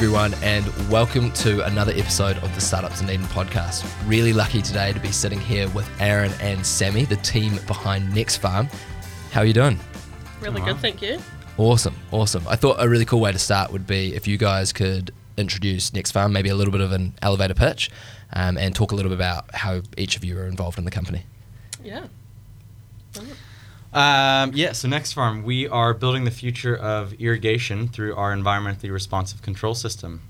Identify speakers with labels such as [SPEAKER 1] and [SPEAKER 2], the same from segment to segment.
[SPEAKER 1] everyone, and welcome to another episode of the Startup Dunedin podcast. Really lucky today to be sitting here with Aaron and Sammy, the team behind Next Farm. How are you doing?
[SPEAKER 2] Really good, thank you.
[SPEAKER 1] Awesome, awesome. I thought a really cool way to start would be if you guys could introduce Next Farm, maybe a little bit of an elevator pitch, um, and talk a little bit about how each of you are involved in the company.
[SPEAKER 2] Yeah.
[SPEAKER 3] Um, yeah, so Next Farm, we are building the future of irrigation through our environmentally responsive control system.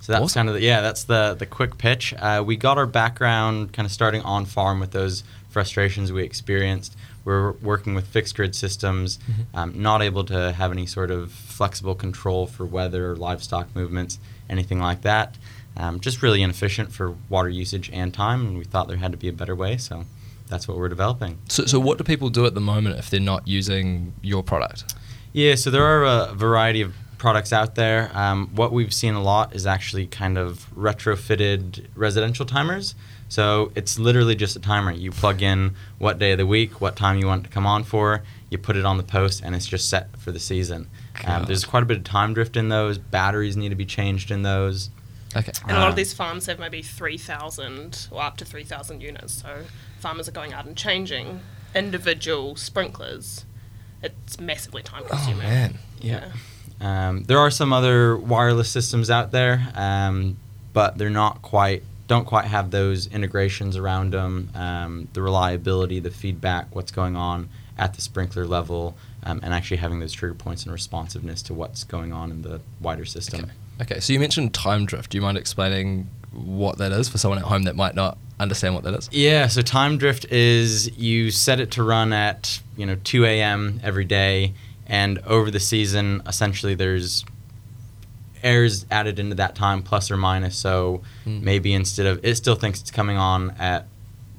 [SPEAKER 3] So that's
[SPEAKER 1] Awesome.
[SPEAKER 3] kind of the, yeah, that's the the quick pitch. Uh, we got our background kind of starting on farm with those frustrations we experienced. We're working with fixed grid systems, um, not able to have any sort of flexible control for weather or livestock movements, anything like that. Um, just really inefficient for water usage and time, and we thought there had to be a better way, so that's what we're developing.
[SPEAKER 1] So, so what do people do at the moment if they're not using your product?
[SPEAKER 3] Yeah, so there are a variety of products out there. Um, what we've seen a lot is actually kind of retrofitted residential timers. So it's literally just a timer. You plug in what day of the week, what time you want it to come on for, you put it on the post, and it's just set for the season. Um, there's quite a bit of time drift in those. Batteries need to be changed in those.
[SPEAKER 1] Okay.
[SPEAKER 2] And a lot of these farms have maybe 3,000 or up to 3,000 units. So farmers are going out and changing individual sprinklers. It's massively time consuming.
[SPEAKER 1] Oh
[SPEAKER 2] consuming.
[SPEAKER 1] man.
[SPEAKER 2] Yeah.
[SPEAKER 3] Um, there are some other wireless systems out there, um, but they're not quite don't quite have those integrations around them. Um, the reliability, the feedback, what's going on at the sprinkler level, um, and actually having those trigger points and responsiveness to what's going on in the wider system.
[SPEAKER 1] Okay. Okay. So you mentioned time drift. Do you mind explaining what that is for someone at home that might not understand what that is?
[SPEAKER 3] Yeah, so time drift is you set it to run at you know 2 a.m. every day, and over the season, essentially there's errors added into that time plus or minus. So
[SPEAKER 1] Hmm.
[SPEAKER 3] maybe instead of it still thinks it's coming on at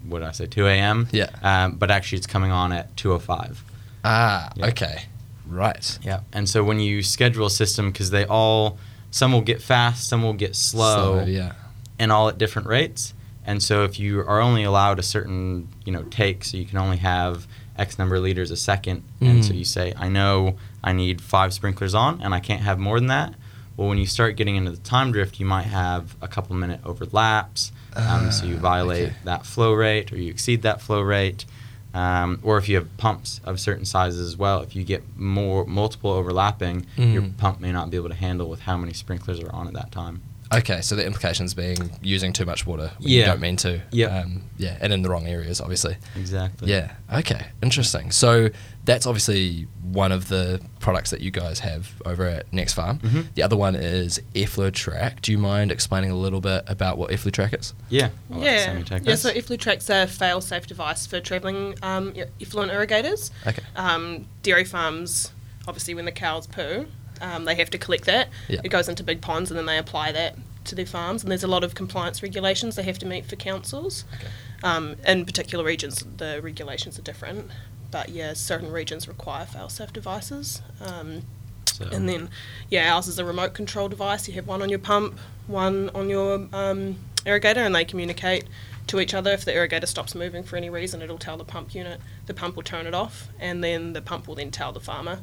[SPEAKER 3] what did I say 2 a.m.
[SPEAKER 1] Yeah.
[SPEAKER 3] um, but actually it's coming on at 2:05.
[SPEAKER 1] Ah.
[SPEAKER 3] Yeah.
[SPEAKER 1] Okay. Right.
[SPEAKER 3] Yeah, and so when you schedule a system, because they all some will get fast, some will get slow
[SPEAKER 1] yeah.
[SPEAKER 3] and all at different rates. And so if you are only allowed a certain, you know, take, so you can only have X number of liters a second, and so
[SPEAKER 1] Mm.
[SPEAKER 3] you say, I know I need five sprinklers on, and I can't have more than that. Well, when you start getting into the time drift, you might have a couple minute overlaps. Um, so you
[SPEAKER 1] Ah,
[SPEAKER 3] violate
[SPEAKER 1] okay.
[SPEAKER 3] that flow rate, or you exceed that flow rate. Um, or if you have pumps of certain sizes as well, if you get more multiple overlapping, your
[SPEAKER 1] Mm.
[SPEAKER 3] pump may not be able to handle with how many sprinklers are on at that time.
[SPEAKER 1] Okay, so the implications being using too much water when you don't mean to.
[SPEAKER 3] Yep.
[SPEAKER 1] Um, yeah, and in the wrong areas, obviously.
[SPEAKER 3] Exactly.
[SPEAKER 1] Yeah. Okay. Interesting. So that's obviously one of the products that you guys have over at Next Farm.
[SPEAKER 3] Mhm.
[SPEAKER 1] The other one is EffluTrack. Do you mind explaining a little bit about what EffluTrack is?
[SPEAKER 3] Yeah. I'll
[SPEAKER 2] Yeah,
[SPEAKER 3] Sammy take
[SPEAKER 2] yeah.
[SPEAKER 3] this.
[SPEAKER 2] So EffluTrack's a fail-safe device for travelling um, effluent irrigators.
[SPEAKER 1] Okay.
[SPEAKER 2] Um, dairy farms, obviously, when the cows poo, um, they have to collect that.
[SPEAKER 1] Yeah.
[SPEAKER 2] It goes into big ponds, and then they apply that to their farms. And there's a lot of compliance regulations they have to meet for councils.
[SPEAKER 1] Okay.
[SPEAKER 2] Um, in particular regions, the regulations are different. But yeah, certain regions require fail-safe devices. Um,
[SPEAKER 3] So-
[SPEAKER 2] and then, yeah, ours is a remote control device. You have one on your pump, one on your um, irrigator, and they communicate to each other. If the irrigator stops moving for any reason, it'll tell the pump unit. The pump will turn it off, and then the pump will then tell the farmer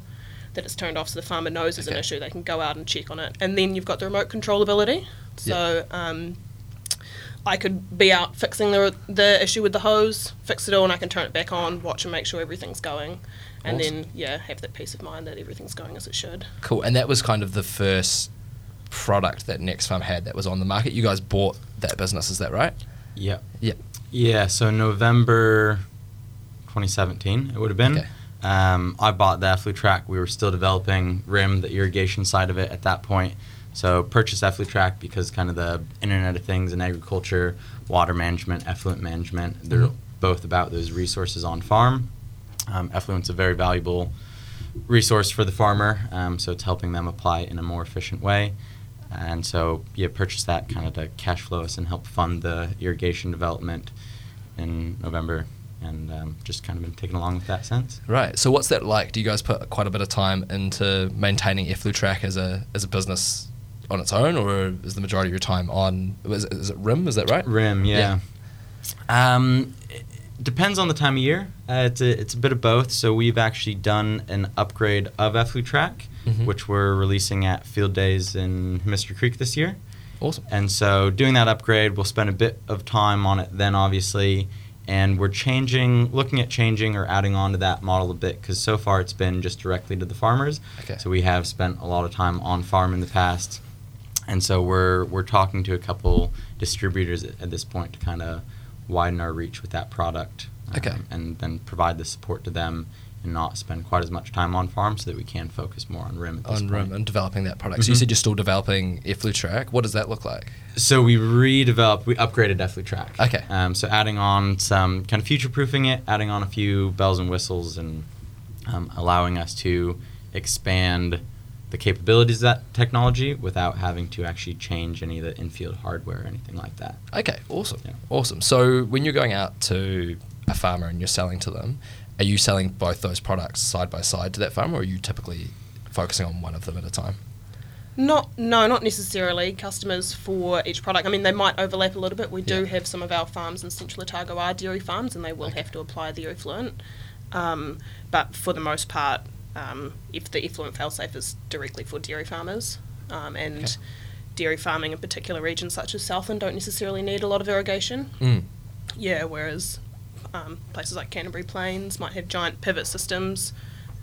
[SPEAKER 2] that it's turned off, so the farmer knows there's an issue. They can go out and check on it, and then you've got the remote control ability. So. Um, I could be out fixing the the issue with the hose, fix it all, and I can turn it back on, watch and make sure everything's going, and
[SPEAKER 1] Awesome.
[SPEAKER 2] then yeah, have that peace of mind that everything's going as it should.
[SPEAKER 1] Cool. And that was kind of the first product that Next Farm had that was on the market. You guys bought that business, is that right?
[SPEAKER 3] Yeah.
[SPEAKER 1] Yep.
[SPEAKER 3] Yeah. So November 2017, it would have been.
[SPEAKER 1] Okay.
[SPEAKER 3] Um, I bought the EffluTrack. We were still developing RIM, the irrigation side of it at that point. So purchased EffluTrack because kind of the Internet of Things and agriculture, water management, effluent management, they're
[SPEAKER 1] Mhm.
[SPEAKER 3] both about those resources on farm. Um, effluent's a very valuable resource for the farmer, um, so it's helping them apply it in a more efficient way. And so, yeah, purchased that kind of to cash flow us and help fund the irrigation development in November, and um, just kind of been taken along with that since.
[SPEAKER 1] Right. So what's that like? Do you guys put quite a bit of time into maintaining EffluTrack as a as a business on its own, or is the majority of your time on? Is, is it RIM? Is that right?
[SPEAKER 3] Rim, yeah. Um, Depends on the time of year. Uh, it's a it's a bit of both. So we've actually done an upgrade of Efflutrack,
[SPEAKER 1] Mhm.
[SPEAKER 3] which we're releasing at Field Days in Mystery Creek this year.
[SPEAKER 1] Awesome.
[SPEAKER 3] And so doing that upgrade, we'll spend a bit of time on it then, obviously. And we're changing, looking at changing or adding on to that model a bit because so far it's been just directly to the farmers.
[SPEAKER 1] Okay.
[SPEAKER 3] So we have spent a lot of time on farm in the past, and so we're we're talking to a couple distributors at, at this point to kind of widen our reach with that product. um,
[SPEAKER 1] Okay.
[SPEAKER 3] and then provide the support to them and not spend quite as much time on farm so that we can focus more on rim at this
[SPEAKER 1] On
[SPEAKER 3] point.
[SPEAKER 1] Rim and developing that product. So you
[SPEAKER 3] Mhm.
[SPEAKER 1] said you're still developing Efflutrack. What does that look like?
[SPEAKER 3] So we redeveloped, we upgraded Efflutrack.
[SPEAKER 1] Okay.
[SPEAKER 3] Um, so adding on some kind of future proofing it, adding on a few bells and whistles, and um, allowing us to expand the capabilities of that technology without having to actually change any of the infield hardware or anything like that.
[SPEAKER 1] Okay, awesome.
[SPEAKER 3] Yeah.
[SPEAKER 1] Awesome. So when you're going out to a farmer and you're selling to them, are you selling both those products side by side to that farmer or are you typically focusing on one of them at a time?
[SPEAKER 2] Not no, not necessarily. Customers for each product. I mean, they might overlap a little bit. We do have some of our farms in Central Otago are dairy farms, and they will
[SPEAKER 1] Okay.
[SPEAKER 2] have to apply the effluent. Um, but for the most part, um, if the effluent failsafe is directly for dairy farmers, um, and
[SPEAKER 1] Okay.
[SPEAKER 2] dairy farming in particular regions such as Southland don't necessarily need a lot of irrigation.
[SPEAKER 1] Mm.
[SPEAKER 2] Yeah, whereas um, places like Canterbury Plains might have giant pivot systems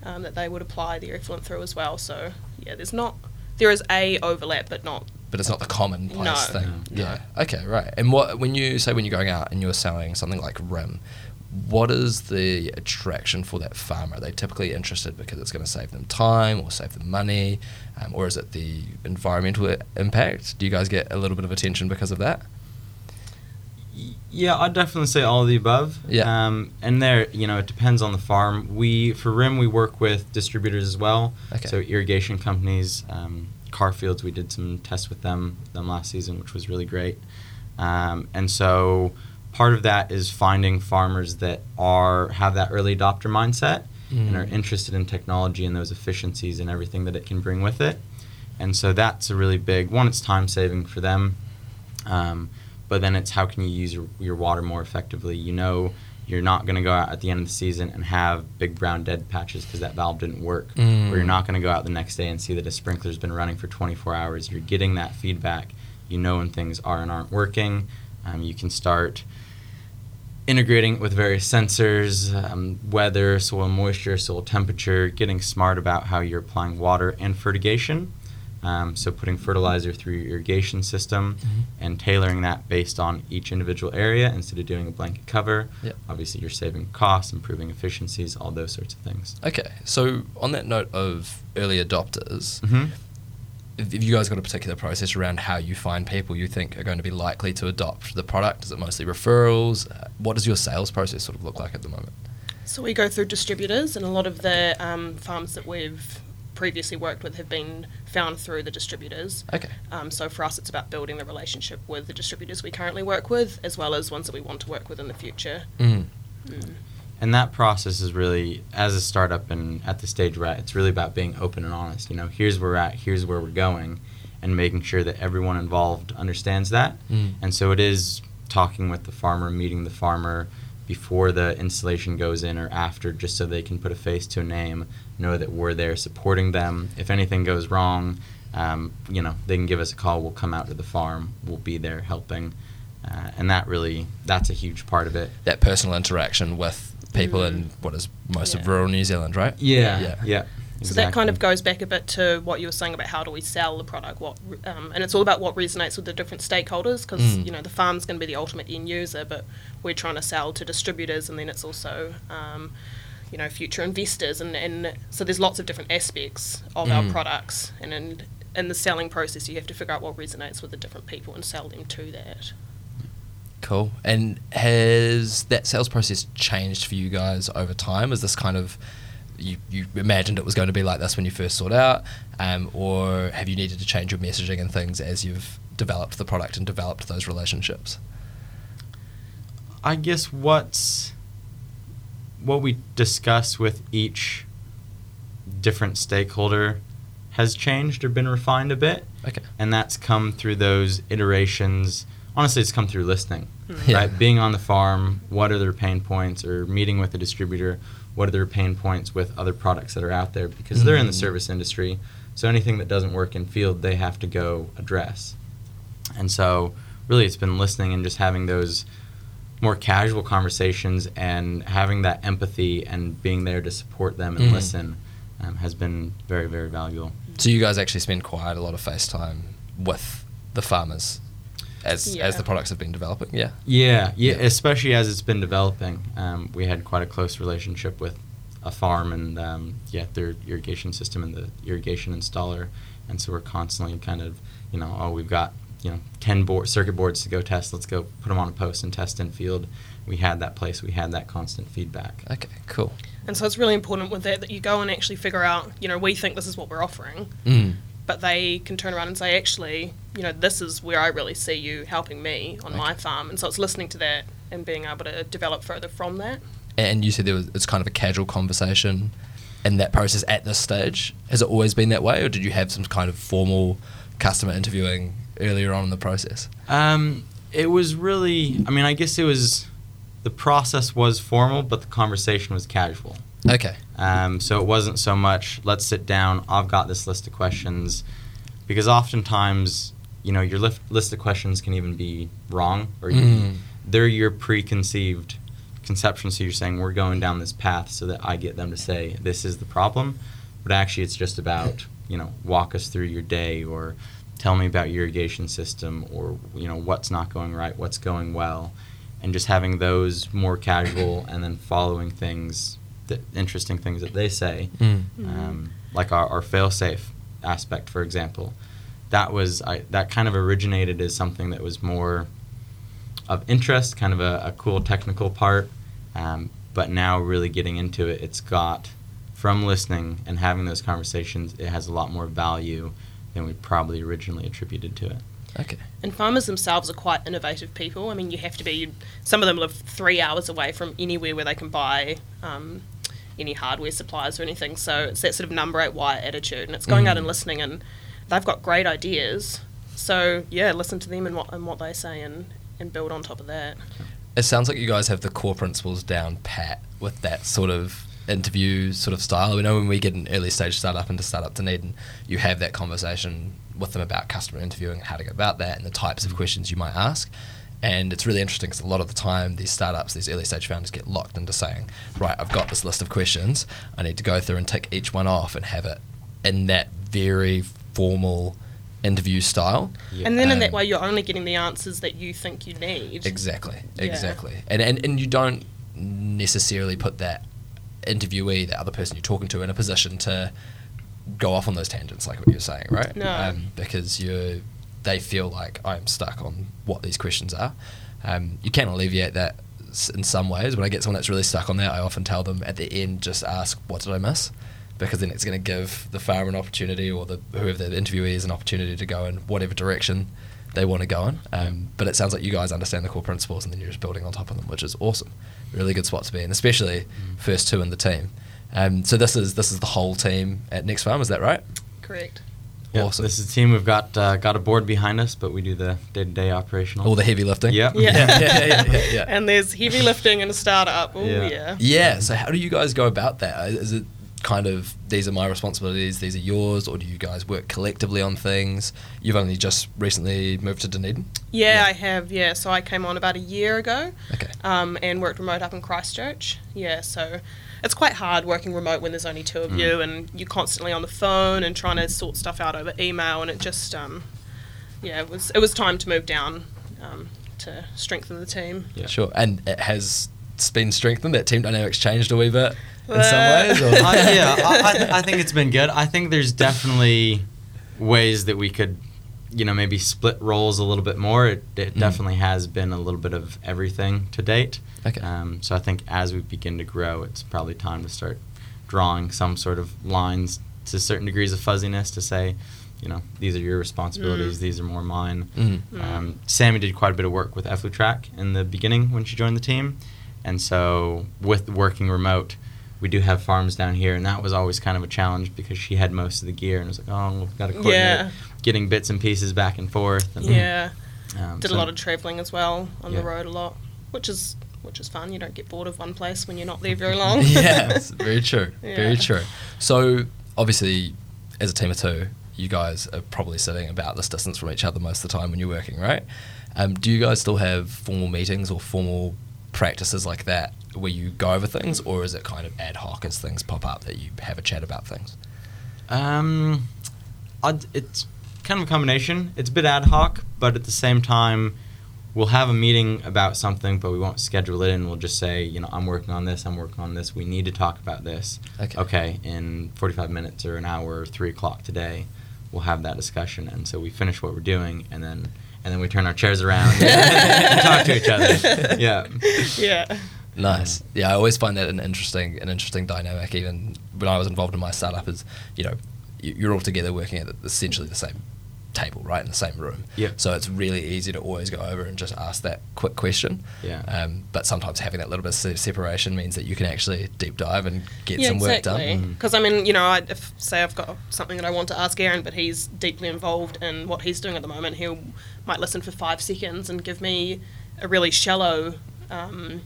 [SPEAKER 2] um, that they would apply the effluent through as well. So yeah, there's not there is a overlap, but not
[SPEAKER 1] But it's not the commonplace
[SPEAKER 2] No.
[SPEAKER 1] thing.
[SPEAKER 3] No.
[SPEAKER 1] Yeah. Okay, right. And what when you say when you're going out and you're selling something like Rim, what is the attraction for that farmer? Are they typically interested because it's going to save them time or save them money? Um, or is it the environmental impact? Do you guys get a little bit of attention because of that?
[SPEAKER 3] Yeah, I'd definitely say all of the above.
[SPEAKER 1] Yeah.
[SPEAKER 3] Um, and there, you know, it depends on the farm. We for rim we work with distributors as well.
[SPEAKER 1] Okay.
[SPEAKER 3] So irrigation companies, um, Carfields, we did some tests with them them last season, which was really great. Um, and so part of that is finding farmers that are have that early adopter mindset and are
[SPEAKER 1] Mm.
[SPEAKER 3] interested in technology and those efficiencies and everything that it can bring with it. And so that's a really big one. It's time saving for them. Um, but then it's how can you use your, your water more effectively? You know, you're not going to go out at the end of the season and have big brown dead patches because that valve didn't work.
[SPEAKER 1] Mm.
[SPEAKER 3] Or you're not going to go out the next day and see that a sprinkler's been running for 24 hours. You're getting that feedback. You know when things are and aren't working. Um, you can start integrating it with various sensors, um, weather, soil moisture, soil temperature, getting smart about how you're applying water and fertigation. Um, so putting fertilizer through your irrigation system
[SPEAKER 1] Mhm.
[SPEAKER 3] and tailoring that based on each individual area instead of doing a blanket cover.
[SPEAKER 1] Yep.
[SPEAKER 3] Obviously, you're saving costs, improving efficiencies, all those sorts of things.
[SPEAKER 1] Okay, so on that note of early adopters,
[SPEAKER 3] hmm
[SPEAKER 1] have you guys got a particular process around how you find people you think are going to be likely to adopt the product? Is it mostly referrals? Uh, What does your sales process sort of look like at the moment?
[SPEAKER 2] So we go through distributors, and a lot of the um, farms that we've previously worked with have been found through the distributors.
[SPEAKER 1] Okay.
[SPEAKER 2] Um, so for us, it's about building the relationship with the distributors we currently work with, as well as ones that we want to work with in the future.
[SPEAKER 1] Mm.
[SPEAKER 2] Mm.
[SPEAKER 3] And that process is really, as a startup and at the stage we're at, it's really about being open and honest. You know, here's where we're at, here's where we're going, and making sure that everyone involved understands that.
[SPEAKER 1] Mm.
[SPEAKER 3] And so it is talking with the farmer, meeting the farmer before the installation goes in or after, just so they can put a face to a name, know that we're there supporting them. If anything goes wrong, um, you know, they can give us a call. We'll come out to the farm. We'll be there helping. Uh, and that really, that's a huge part of it.
[SPEAKER 1] That personal interaction with people in
[SPEAKER 2] Mm.
[SPEAKER 1] what is most of rural New Zealand, right?
[SPEAKER 3] Yeah,
[SPEAKER 1] Yeah.
[SPEAKER 3] yeah.
[SPEAKER 2] So that kind of goes back a bit to what you were saying about how do we sell the product, what, um, and it's all about what resonates with the different stakeholders because
[SPEAKER 1] Mm.
[SPEAKER 2] you know the farm's going to be the ultimate end user, but we're trying to sell to distributors, and then it's also um, you know future investors, and, and so there's lots of different aspects of
[SPEAKER 1] Mm.
[SPEAKER 2] our products, and in, in the selling process, you have to figure out what resonates with the different people and sell them to that.
[SPEAKER 1] Cool. And has that sales process changed for you guys over time? Is this kind of you, you imagined it was going to be like this when you first sought out, um, or have you needed to change your messaging and things as you've developed the product and developed those relationships?
[SPEAKER 3] I guess what's what we discuss with each different stakeholder has changed or been refined a bit,
[SPEAKER 1] Okay.
[SPEAKER 3] and that's come through those iterations. Honestly, it's come through listening.
[SPEAKER 1] Yeah.
[SPEAKER 3] right? Being on the farm, what are their pain points, or meeting with a distributor, what are their pain points with other products that are out there because they're in the
[SPEAKER 1] Mhm.
[SPEAKER 3] service industry. So anything that doesn't work in field, they have to go address. And so, really, it's been listening and just having those more casual conversations and having that empathy and being there to support them and
[SPEAKER 1] Mhm.
[SPEAKER 3] listen um, has been very, very valuable.
[SPEAKER 1] So you guys actually spend quite a lot of face time with the farmers as
[SPEAKER 2] Yeah.
[SPEAKER 1] as the products have been developing. Yeah.
[SPEAKER 3] Yeah, yeah,
[SPEAKER 1] Yeah.
[SPEAKER 3] especially as it's been developing. Um, we had quite a close relationship with a farm and um, yeah, their irrigation system and the irrigation installer, and so we're constantly kind of, you know, oh, we've got you know ten board circuit boards to go test. Let's go put them on a post and test in field. We had that place. We had that constant feedback.
[SPEAKER 1] Okay. Cool.
[SPEAKER 2] And so it's really important with that that you go and actually figure out, you know, we think this is what we're offering,
[SPEAKER 1] Mm.
[SPEAKER 2] but they can turn around and say, actually, you know, this is where I really see you helping me on my farm. And so it's listening to that and being able to develop further from that.
[SPEAKER 1] And you said there was it's kind of a casual conversation in that process at this stage. Has it always been that way, or did you have some kind of formal customer interviewing earlier on in the process?
[SPEAKER 3] Um, it was really. I mean, I guess it was. The process was formal, but the conversation was casual.
[SPEAKER 1] Okay.
[SPEAKER 3] Um, so it wasn't so much, let's sit down, I've got this list of questions. Because oftentimes, you know, your lif- list of questions can even be wrong, or
[SPEAKER 1] Mm.
[SPEAKER 3] they're your preconceived conception. So you're saying, we're going down this path so that I get them to say, this is the problem. But actually, it's just about, you know, walk us through your day, or tell me about your irrigation system, or, you know, what's not going right, what's going well. And just having those more casual and then following things the interesting things that they say,
[SPEAKER 1] Mm.
[SPEAKER 3] um, like our, our fail-safe aspect, for example. That was I, that kind of originated as something that was more of interest, kind of a, a cool technical part. Um, but now, really getting into it, it's got from listening and having those conversations, it has a lot more value than we probably originally attributed to it.
[SPEAKER 1] Okay.
[SPEAKER 2] And farmers themselves are quite innovative people. I mean, you have to be. Some of them live three hours away from anywhere where they can buy um, any hardware supplies or anything. So it's that sort of number eight wire attitude, and it's going out
[SPEAKER 1] Mm.
[SPEAKER 2] and listening, and they've got great ideas. So yeah, listen to them and what and what they say, and and build on top of that.
[SPEAKER 1] It sounds like you guys have the core principles down pat with that sort of interview sort of style. We know when we get an early stage startup into Startup Dunedin, you have that conversation with them about customer interviewing and how to go about that and the types of questions you might ask. And it's really interesting because a lot of the time these startups, these early stage founders get locked into saying, right, I've got this list of questions. I need to go through and tick each one off and have it in that very formal interview style.
[SPEAKER 3] Yeah.
[SPEAKER 2] And then in that
[SPEAKER 1] Um,
[SPEAKER 2] way, you're only getting the answers that you think you need.
[SPEAKER 1] Exactly,
[SPEAKER 2] Yeah.
[SPEAKER 1] exactly. And, and and you don't necessarily put that interviewee, the other person you're talking to, in a position to go off on those tangents, like what you're saying, right?
[SPEAKER 2] No.
[SPEAKER 1] Um, because you, they feel like I'm stuck on what these questions are. Um, you can alleviate that in some ways. When I get someone that's really stuck on that, I often tell them at the end, just ask, "What did I miss?" Because then it's going to give the farmer an opportunity, or the whoever the interviewee is, an opportunity to go in whatever direction they want to go in. Um, but it sounds like you guys understand the core principles, and then you're just building on top of them, which is awesome. Really good spot to be in, especially first two in the team. Um, so this is this is the whole team at Next Farm, is that right?
[SPEAKER 2] Correct.
[SPEAKER 3] Yeah,
[SPEAKER 1] Awesome.
[SPEAKER 3] This is a team. We've got uh, got a board behind us, but we do the day-to-day operational.
[SPEAKER 1] All the heavy lifting.
[SPEAKER 3] Yep.
[SPEAKER 2] Yeah.
[SPEAKER 1] yeah, yeah, yeah, yeah, yeah.
[SPEAKER 2] And there's heavy lifting in a startup. Oh
[SPEAKER 3] Yeah.
[SPEAKER 2] yeah.
[SPEAKER 1] Yeah. So how do you guys go about that? Is it kind of these are my responsibilities, these are yours, or do you guys work collectively on things? You've only just recently moved to Dunedin.
[SPEAKER 2] Yeah,
[SPEAKER 1] Yeah.
[SPEAKER 2] I have. Yeah, so I came on about a year ago,
[SPEAKER 1] Okay.
[SPEAKER 2] Um, and worked remote up in Christchurch. Yeah, so it's quite hard working remote when there's only two of
[SPEAKER 3] Mm.
[SPEAKER 2] you, and you're constantly on the phone and trying to sort stuff out over email, and it just, um, yeah, it was it was time to move down um, to strengthen the team.
[SPEAKER 3] Yeah.
[SPEAKER 1] Sure. And it has been strengthened. That team dynamics changed a wee bit in some ways. Or?
[SPEAKER 3] I, yeah, I, I, I think it's been good. I think there's definitely ways that we could, you know, maybe split roles a little bit more. It, it
[SPEAKER 1] Mm.
[SPEAKER 3] definitely has been a little bit of everything to date.
[SPEAKER 1] Okay.
[SPEAKER 3] Um, so I think as we begin to grow, it's probably time to start drawing some sort of lines to certain degrees of fuzziness to say, you know, these are your responsibilities,
[SPEAKER 2] Mm.
[SPEAKER 3] these are more mine.
[SPEAKER 1] Mm.
[SPEAKER 2] Mm.
[SPEAKER 3] Um, Sammy did quite a bit of work with EffluTrack in the beginning when she joined the team, and so with working remote, we do have farms down here, and that was always kind of a challenge because she had most of the gear, and it was like, oh, we've got to coordinate
[SPEAKER 2] Yeah.
[SPEAKER 3] Getting bits and pieces back and forth. And
[SPEAKER 2] Yeah.
[SPEAKER 3] Um,
[SPEAKER 2] Did a lot of travelling as well on
[SPEAKER 3] Yeah.
[SPEAKER 2] the road a lot, which is which is fun. You don't get bored of one place when you're not there very long.
[SPEAKER 1] yeah, very true. Very true. So obviously, as a team of two, you guys are probably sitting about this distance from each other most of the time when you're working, right? Um, do you guys still have formal meetings or formal practices like that where you go over things, or is it kind of ad hoc as things pop up that you have a chat about things?
[SPEAKER 3] Um, I'd, it's kind of a combination. It's a bit ad hoc, but at the same time, we'll have a meeting about something, but we won't schedule it in. We'll just say, you know, I'm working on this. I'm working on this. We need to talk about this.
[SPEAKER 1] Okay.
[SPEAKER 3] Okay. In 45 minutes or an hour or three o'clock today, we'll have that discussion. And so we finish what we're doing, and then and then we turn our chairs around and talk to each other. Yeah.
[SPEAKER 2] yeah.
[SPEAKER 1] Nice. Yeah, I always find that an interesting, an interesting dynamic. Even when I was involved in my startup, is you know, you- you're all together working at essentially the same table, right, in the same room.
[SPEAKER 3] Yep.
[SPEAKER 1] So it's really easy to always go over and just ask that quick question.
[SPEAKER 3] Yeah.
[SPEAKER 1] Um, but sometimes having that little bit of separation means that you can actually deep dive and get
[SPEAKER 2] yeah,
[SPEAKER 1] some work
[SPEAKER 2] exactly.
[SPEAKER 1] done.
[SPEAKER 3] Mm.
[SPEAKER 2] Because I mean, you know, I, if say I've got something that I want to ask Aaron, but he's deeply involved in what he's doing at the moment, he might listen for five seconds and give me a really shallow, um,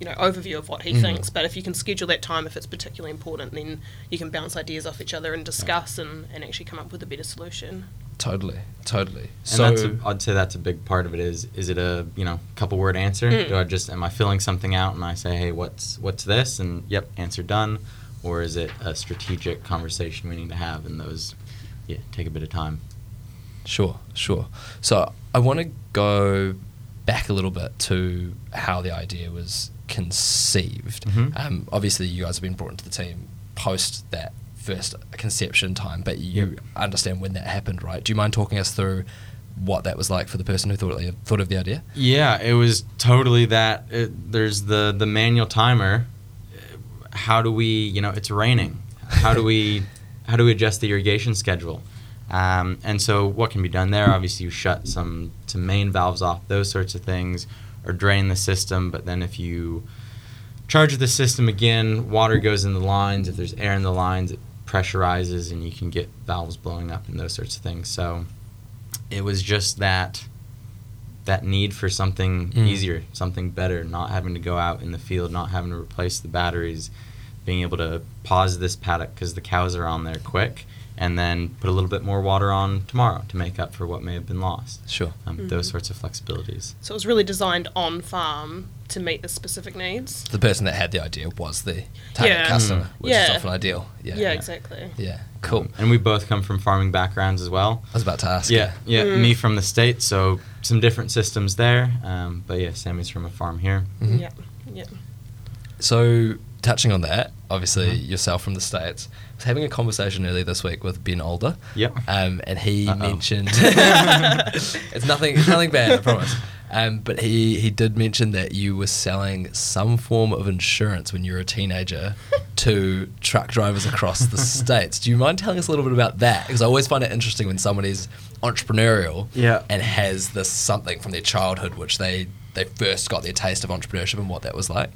[SPEAKER 2] you know, overview of what he
[SPEAKER 1] Mhm.
[SPEAKER 2] thinks. But if you can schedule that time, if it's particularly important, then you can bounce ideas off each other and discuss and, and actually come up with a better solution.
[SPEAKER 1] Totally, totally.
[SPEAKER 3] And
[SPEAKER 1] so
[SPEAKER 3] that's a, I'd say that's a big part of it. Is is it a you know couple word answer?
[SPEAKER 2] Mm.
[SPEAKER 3] Do I just am I filling something out and I say hey what's what's this and yep answer done, or is it a strategic conversation we need to have and those yeah take a bit of time.
[SPEAKER 1] Sure, sure. So I want to go back a little bit to how the idea was conceived.
[SPEAKER 3] Mhm.
[SPEAKER 1] Um, obviously, you guys have been brought into the team post that first conception time, but you
[SPEAKER 3] Yep.
[SPEAKER 1] understand when that happened, right? Do you mind talking us through what that was like for the person who thought thought of the idea?
[SPEAKER 3] Yeah, it was totally that. It, there's the the manual timer. How do we you know it's raining? How do we how do we adjust the irrigation schedule? Um, and so what can be done there? Obviously, you shut some some main valves off, those sorts of things, or drain the system. But then if you charge the system again, water goes in the lines. If there's air in the lines, it pressurizes, and you can get valves blowing up and those sorts of things. So it was just that that need for something
[SPEAKER 1] Mm.
[SPEAKER 3] easier, something better, not having to go out in the field, not having to replace the batteries, being able to pause this paddock because the cows are on there quick, and then put a little bit more water on tomorrow to make up for what may have been lost.
[SPEAKER 1] Sure.
[SPEAKER 3] Um, Those
[SPEAKER 2] Mhm.
[SPEAKER 3] sorts of flexibilities.
[SPEAKER 2] So it was really designed on farm to meet the specific needs.
[SPEAKER 1] The person that had the idea was the target
[SPEAKER 2] Yeah.
[SPEAKER 1] customer,
[SPEAKER 3] Mm.
[SPEAKER 1] which is
[SPEAKER 2] Yeah.
[SPEAKER 1] often ideal. Yeah.
[SPEAKER 2] Yeah, exactly.
[SPEAKER 1] Yeah. Cool.
[SPEAKER 3] And we both come from farming backgrounds as well.
[SPEAKER 1] I was about to ask.
[SPEAKER 3] Yeah, yeah.
[SPEAKER 2] Mm.
[SPEAKER 3] Me from the states, so some different systems there. Um, but yeah, Sammy's from a farm here.
[SPEAKER 1] Mhm.
[SPEAKER 2] Yeah, yeah.
[SPEAKER 1] So, touching on that, obviously
[SPEAKER 3] Mhm.
[SPEAKER 1] yourself from the States, I was having a conversation earlier this week with Ben Older.
[SPEAKER 3] Yep.
[SPEAKER 1] Um, and he
[SPEAKER 3] Uh-oh.
[SPEAKER 1] mentioned it's nothing it's nothing bad, I promise. Um, but he, he did mention that you were selling some form of insurance when you were a teenager to truck drivers across the states. Do you mind telling us a little bit about that? Because I always find it interesting when somebody's entrepreneurial
[SPEAKER 3] Yeah.
[SPEAKER 1] and has this something from their childhood which they they first got their taste of entrepreneurship and what that was like.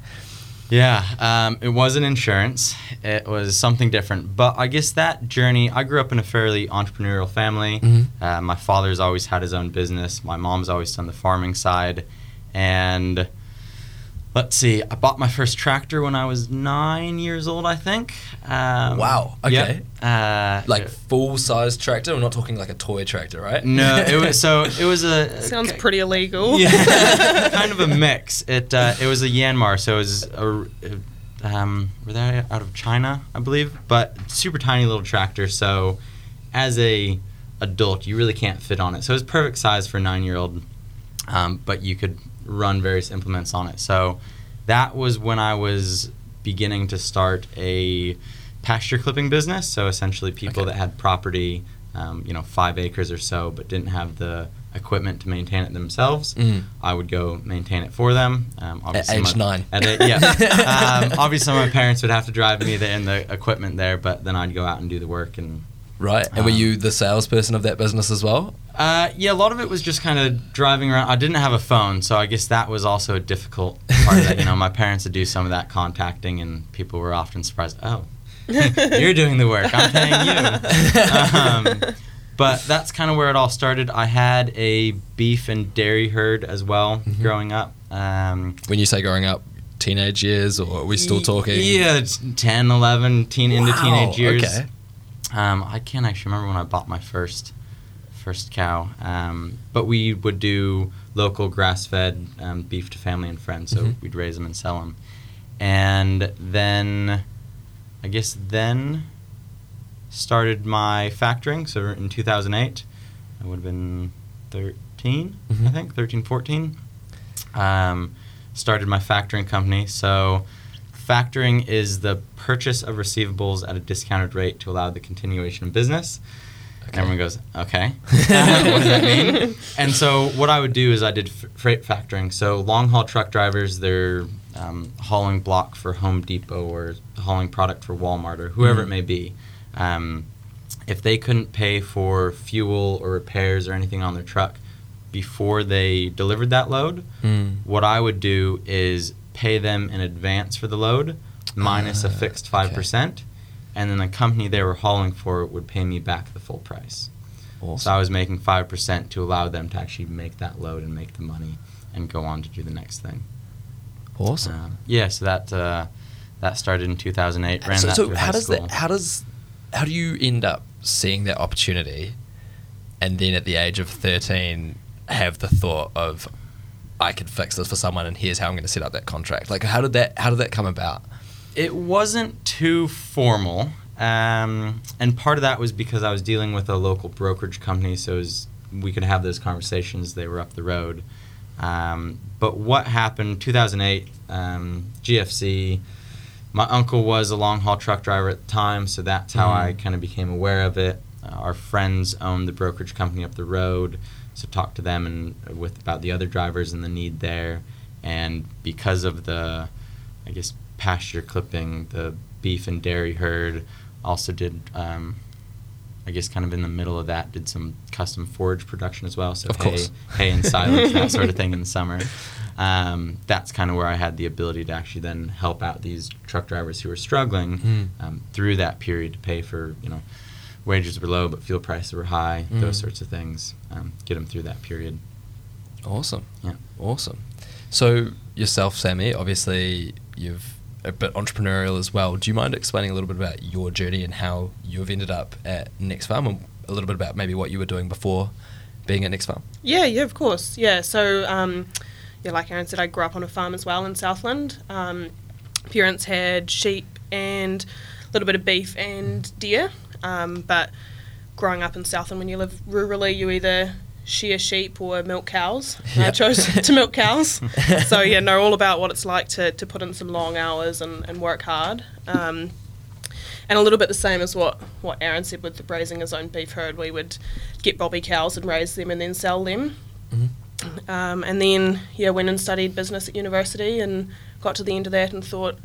[SPEAKER 3] Yeah, um, it wasn't insurance. It was something different. But I guess that journey, I grew up in a fairly entrepreneurial family.
[SPEAKER 1] Mhm.
[SPEAKER 3] Uh, my father's always had his own business. My mom's always done the farming side. And let's see, I bought my first tractor when I was nine years old, I think. Um,
[SPEAKER 1] Wow,
[SPEAKER 3] yep.
[SPEAKER 1] okay.
[SPEAKER 3] Uh,
[SPEAKER 1] Like full size tractor. We're not talking like a toy tractor, right?
[SPEAKER 3] no, it was so it was a
[SPEAKER 2] Sounds pretty illegal.
[SPEAKER 3] yeah, kind of a mix. It uh, it was a Yanmar, so it was a, um, were they out of China, I believe, but super tiny little tractor. So as a adult, you really can't fit on it. So it was perfect size for a nine year old, um, but you could run various implements on it. So that was when I was beginning to start a pasture clipping business. So essentially, people
[SPEAKER 1] Okay.
[SPEAKER 3] that had property, um, you know, five acres or so, but didn't have the equipment to maintain it themselves.
[SPEAKER 1] Mm.
[SPEAKER 3] I would go maintain it for them. Um, obviously
[SPEAKER 1] age
[SPEAKER 3] my-
[SPEAKER 1] nine.
[SPEAKER 3] At a, yeah. um, obviously, my parents would have to drive me the, in the equipment there, but then I'd go out and do the work. And
[SPEAKER 1] Right. And were
[SPEAKER 3] Um,
[SPEAKER 1] you the salesperson of that business as well?
[SPEAKER 3] Uh, yeah, a lot of it was just kind of driving around. I didn't have a phone, so I guess that was also a difficult part of that. You know, my parents would do some of that contacting, and people were often surprised. Oh, you're doing the work. I'm paying you. um, but that's kind of where it all started. I had a beef and dairy herd as well
[SPEAKER 1] Mhm.
[SPEAKER 3] growing up. Um,
[SPEAKER 1] When you say growing up, teenage years, or are we still talking?
[SPEAKER 3] Yeah, it's 10, 11, teen into teenage years.
[SPEAKER 1] Okay.
[SPEAKER 3] Um, I can't actually remember when I bought my first first cow, um, but we would do local grass-fed um, beef to family and friends. So
[SPEAKER 1] Mhm.
[SPEAKER 3] we'd raise them and sell them, and then I guess then started my factoring. So in 2008, I would have been 13, I
[SPEAKER 1] Mhm.
[SPEAKER 3] think 13, 14. Um, started my factoring company. So factoring is the purchase of receivables at a discounted rate to allow the continuation of business. And everyone goes, okay. what does that mean? And so what I would do is I did f- freight factoring. So long haul truck drivers, they're um, hauling block for Home Depot or hauling product for Walmart or whoever
[SPEAKER 1] Mhm.
[SPEAKER 3] it may be. Um, if they couldn't pay for fuel or repairs or anything on their truck before they delivered that load,
[SPEAKER 1] Mm.
[SPEAKER 3] what I would do is pay them in advance for the load minus a
[SPEAKER 1] Ah,
[SPEAKER 3] fixed
[SPEAKER 1] okay.
[SPEAKER 3] 5%, and then the company they were hauling for would pay me back the full price.
[SPEAKER 1] Awesome.
[SPEAKER 3] So I was making 5% to allow them to actually make that load and make the money and go on to do the next thing.
[SPEAKER 1] awesome.
[SPEAKER 3] Uh, yeah, so that uh, that started in 2008. Ran
[SPEAKER 1] so,
[SPEAKER 3] that
[SPEAKER 1] so
[SPEAKER 3] through
[SPEAKER 1] how
[SPEAKER 3] high
[SPEAKER 1] does
[SPEAKER 3] school.
[SPEAKER 1] that? How does? How do you end up seeing that opportunity, and then at the age of thirteen have the thought of, I could fix this for someone, and here's how I'm going to set up that contract. Like, how did that? How did that come about?
[SPEAKER 3] It wasn't too formal, um, and part of that was because I was dealing with a local brokerage company, so it was, we could have those conversations. They were up the road. Um, but what happened? 2008, um, GFC. My uncle was a long haul truck driver at the time, so that's how I
[SPEAKER 1] Mhm.
[SPEAKER 3] kind of became aware of it. Uh, our friends owned the brokerage company up the road, so talked to them and with about the other drivers and the need there. And because of the, I guess, pasture clipping, the beef and dairy herd, also did, um, I guess, kind of in the middle of that, did some custom forage production as well. So
[SPEAKER 1] Of
[SPEAKER 3] hay,
[SPEAKER 1] course.
[SPEAKER 3] hay and silage, that sort of thing in the summer. Um, that's kind of where I had the ability to actually then help out these truck drivers who were struggling
[SPEAKER 1] Mm.
[SPEAKER 3] um, through that period to pay for, you know, wages were low but fuel prices were high, those
[SPEAKER 1] Mm.
[SPEAKER 3] sorts of things. Um, get them through that period.
[SPEAKER 1] Awesome.
[SPEAKER 3] Yeah.
[SPEAKER 1] Awesome. So yourself, Sammy, obviously you've bit entrepreneurial as well. Do you mind explaining a little bit about your journey and how you've ended up at Next Farm, and a little bit about maybe what you were doing before being at Next Farm?
[SPEAKER 2] Yeah, yeah, of course. Yeah, so um, yeah, like Aaron said, I grew up on a farm as well in Southland. Um, parents had sheep and a little bit of beef and deer. Um, but growing up in Southland, when you live rurally, you either shear sheep or milk cows. And I chose to milk cows. so yeah, know all about what it's like to, to put in some long hours and, and work hard. Um, and a little bit the same as what, what Aaron said with the raising his own beef herd. We would get bobby cows and raise them and then sell them.
[SPEAKER 1] Mhm.
[SPEAKER 2] Um, and then, yeah, went and studied business at university and got to the end of that and thought,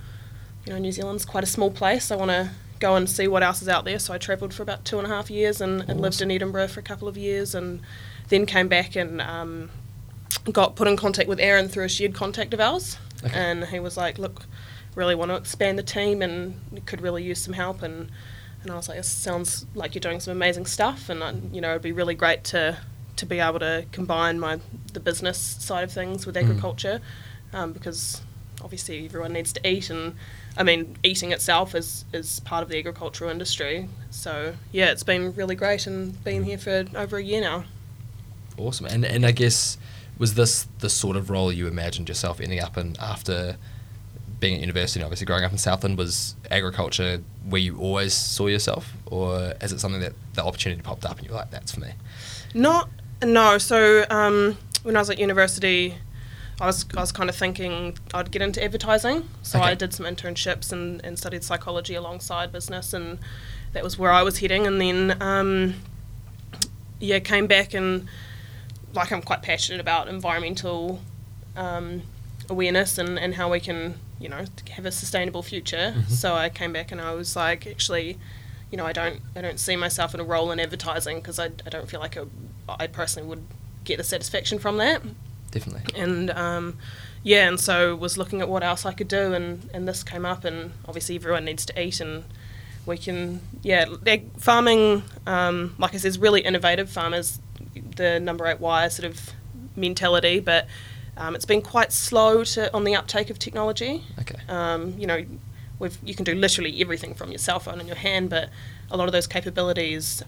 [SPEAKER 2] you know, New Zealand's quite a small place. I want to go and see what else is out there. So I travelled for about two and a half years and, and lived in Edinburgh for a couple of years and then came back and um, got put in contact with Aaron through a shared contact of ours.
[SPEAKER 1] Okay.
[SPEAKER 2] And he was like, look, really want to expand the team and could really use some help. And, and I was like, this sounds like you're doing some amazing stuff. And, uh, you know, it'd be really great to, to be able to combine my the business side of things with
[SPEAKER 1] Mm.
[SPEAKER 2] agriculture um, because obviously everyone needs to eat and I mean eating itself is, is part of the agricultural industry so yeah it's been really great and been here for over a year now
[SPEAKER 1] Awesome. And and I guess was this the sort of role you imagined yourself ending up in after being at university and obviously growing up in Southland was agriculture where you always saw yourself or is it something that the opportunity popped up and you were like that's for me?
[SPEAKER 2] Not no. So um, when I was at university, I was I was kind of thinking I'd get into advertising. So
[SPEAKER 1] Okay.
[SPEAKER 2] I did some internships and, and studied psychology alongside business, and that was where I was heading. And then um, yeah, came back and like I'm quite passionate about environmental um, awareness and, and how we can you know have a sustainable future.
[SPEAKER 1] Mhm.
[SPEAKER 2] So I came back and I was like actually you know, I don't I don't see myself in a role in advertising because I, I don't feel like a, I personally would get the satisfaction from that.
[SPEAKER 1] Definitely.
[SPEAKER 2] And um, yeah, and so was looking at what else I could do, and, and this came up, and obviously everyone needs to eat, and we can, yeah, farming, um, like I said, is really innovative. Farmers, the number eight wire sort of mentality, but um, it's been quite slow to on the uptake of technology.
[SPEAKER 1] Okay.
[SPEAKER 2] Um, you know, we've, you can do literally everything from your cell phone in your hand, but a lot of those capabilities,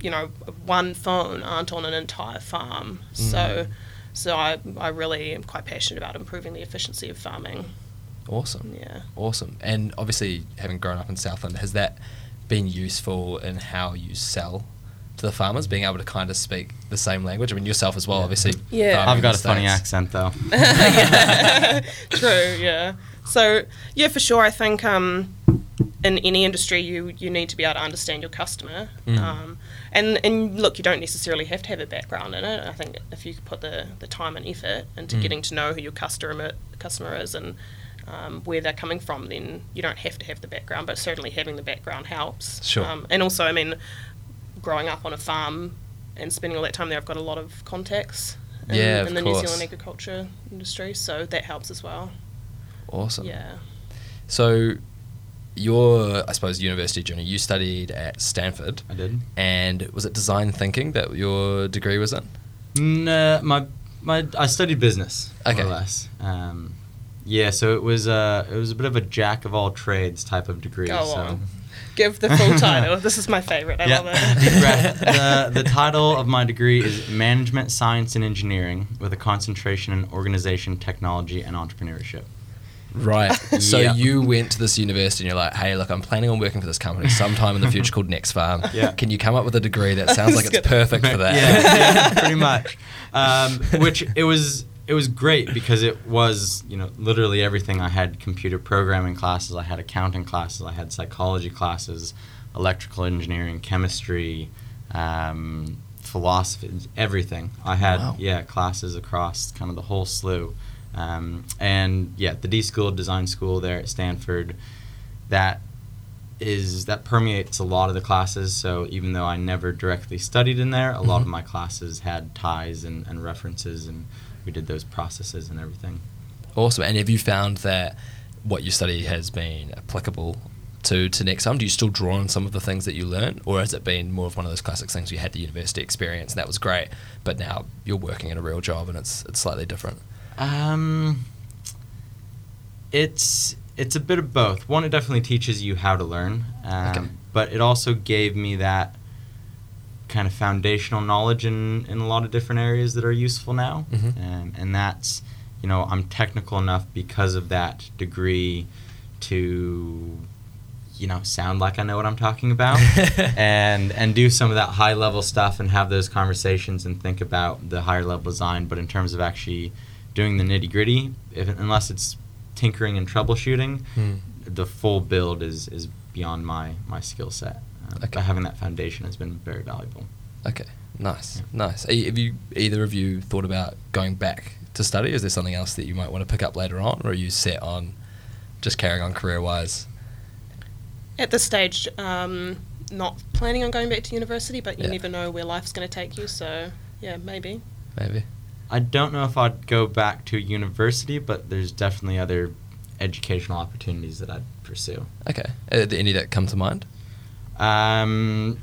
[SPEAKER 2] you know, one phone aren't on an entire farm. So, so I, I really am quite passionate about improving the efficiency of farming.
[SPEAKER 1] Awesome.
[SPEAKER 2] Yeah.
[SPEAKER 1] Awesome. And obviously, having grown up in Southland, has that been useful in how you sell to the farmers, being able to kind of speak the same language? I mean, yourself as well,
[SPEAKER 3] Yeah.
[SPEAKER 1] obviously.
[SPEAKER 2] Yeah.
[SPEAKER 3] I've got a funny accent though.
[SPEAKER 2] yeah. True, yeah. So, yeah, for sure, I think um, in any industry, you, you need to be able to understand your customer.
[SPEAKER 1] Mm.
[SPEAKER 2] Um, and, and look, you don't necessarily have to have a background in it. I think if you put the, the time and effort into
[SPEAKER 1] Mm.
[SPEAKER 2] getting to know who your customer customer is and um, where they're coming from, then you don't have to have the background, but certainly having the background helps.
[SPEAKER 1] Sure.
[SPEAKER 2] Um, and also, I mean, growing up on a farm and spending all that time there, I've got a lot of contacts in,
[SPEAKER 1] Yeah, of
[SPEAKER 2] in the New. Zealand agriculture industry, so that helps as well.
[SPEAKER 1] Awesome.
[SPEAKER 2] Yeah.
[SPEAKER 1] So, your, I suppose, university journey, you studied at Stanford,
[SPEAKER 3] I did.
[SPEAKER 1] and was it design thinking that your degree was in?
[SPEAKER 3] No, my my I studied business
[SPEAKER 1] Okay.
[SPEAKER 3] more or less. Um, yeah, so it was uh, it was a bit of a jack of all trades type of degree.
[SPEAKER 2] Go
[SPEAKER 3] so.
[SPEAKER 2] on. Give the full title. This is my favorite. I
[SPEAKER 3] yeah,
[SPEAKER 2] love it.
[SPEAKER 3] deep breath. the, the title of my degree is Management Science and Engineering with a concentration in organization, technology, and entrepreneurship.
[SPEAKER 1] Right. So
[SPEAKER 3] Yeah.
[SPEAKER 1] you went to this university and you're like, hey, look, I'm planning on working for this company sometime in the future called Next Farm.
[SPEAKER 3] Yeah.
[SPEAKER 1] Can you come up with a degree that sounds like it's
[SPEAKER 2] That's good.
[SPEAKER 1] perfect for that?
[SPEAKER 3] yeah, yeah, pretty much. Um, which it was it was great because it was you know literally everything. I had computer programming classes, I had accounting classes, I had psychology classes, electrical engineering, chemistry, um, philosophy, everything. I had
[SPEAKER 1] Wow.
[SPEAKER 3] yeah classes across kind of the whole slew. Um, and yeah, the D School Design School there at Stanford, that is that permeates a lot of the classes. So even though I never directly studied in there, a lot of my classes had ties and, and references, and we did those processes and everything.
[SPEAKER 1] Awesome. And have you found that what you study has been applicable to, to Next Farm? Do you still draw on some of the things that you learn, or has it been more of one of those classic things you had the university experience and that was great, but now you're working in a real job and it's it's slightly different?
[SPEAKER 3] Um, it's it's a bit of both. One, it definitely teaches you how to learn, um,
[SPEAKER 1] Okay.
[SPEAKER 3] but it also gave me that kind of foundational knowledge in, in a lot of different areas that are useful now.
[SPEAKER 1] Mhm.
[SPEAKER 3] Um, and that's, you know, I'm technical enough because of that degree to, you know, sound like I know what I'm talking about and and do some of that high level stuff and have those conversations and think about the higher level design. But in terms of actually doing the nitty gritty, if unless it's tinkering and troubleshooting,
[SPEAKER 1] Hmm.
[SPEAKER 3] the full build is is beyond my my skill set. Um,
[SPEAKER 1] Okay.
[SPEAKER 3] But having that foundation has been very valuable.
[SPEAKER 1] Okay, nice,
[SPEAKER 3] Yeah.
[SPEAKER 1] nice. Are you- Have you either of you thought about going back to study? Is there something else that you might want to pick up later on, or are you set on just carrying on career wise?
[SPEAKER 2] At this stage, um, not planning on going back to university, but you
[SPEAKER 1] Yeah.
[SPEAKER 2] never know where life's going to take you. So, yeah, maybe.
[SPEAKER 1] Maybe.
[SPEAKER 3] I don't know if I'd go back to university, but there's definitely other educational opportunities that I'd pursue.
[SPEAKER 1] Okay. Are there any that come to mind?
[SPEAKER 3] Um,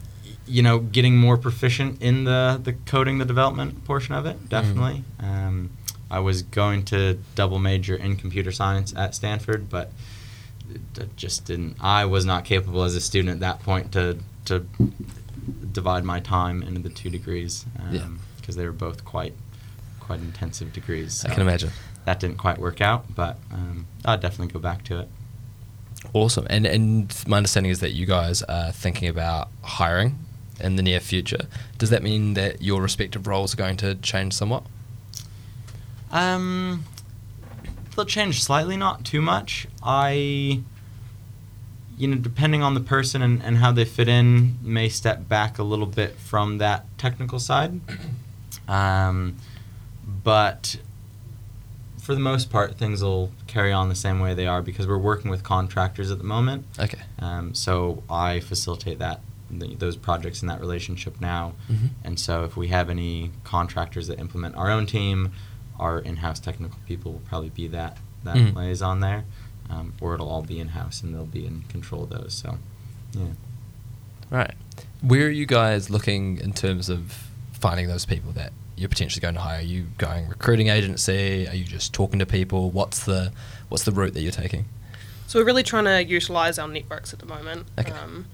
[SPEAKER 3] you know, getting more proficient in the, the coding, the development portion of it, definitely. Um, I was going to double major in computer science at Stanford, but it- just didn't. I was not capable as a student at that point to to divide my time into the two degrees
[SPEAKER 1] Yeah.
[SPEAKER 3] because they were both quite quite intensive degrees.
[SPEAKER 1] I can imagine.
[SPEAKER 3] that didn't quite work out, but um, I'd definitely go back to it.
[SPEAKER 1] Awesome. And and my understanding is that you guys are thinking about hiring in the near future. Does that mean that your respective roles are going to change somewhat?
[SPEAKER 3] Um, they'll change slightly, not too much. I, you know, depending on the person and, and how they fit in, may step back a little bit from that technical side. Um, but for the most part, things will carry on the same way they are because we're working with contractors at the moment.
[SPEAKER 1] Okay.
[SPEAKER 3] Um, so I facilitate that th- those projects in that relationship now.
[SPEAKER 1] Mhm.
[SPEAKER 3] And so if we have any contractors that implement our own team, our in-house technical people will probably be that that
[SPEAKER 1] Mhm.
[SPEAKER 3] liaison there, um, or it'll all be in-house and they'll be in control of those. So Yeah.
[SPEAKER 1] Right. Where are you guys looking in terms of finding those people that you're potentially going to hire? Are you going recruiting agency? Are you just talking to people? What's the what's the route that you're taking?
[SPEAKER 2] So we're really trying to utilise our networks at the moment.
[SPEAKER 1] Okay.
[SPEAKER 2] Um,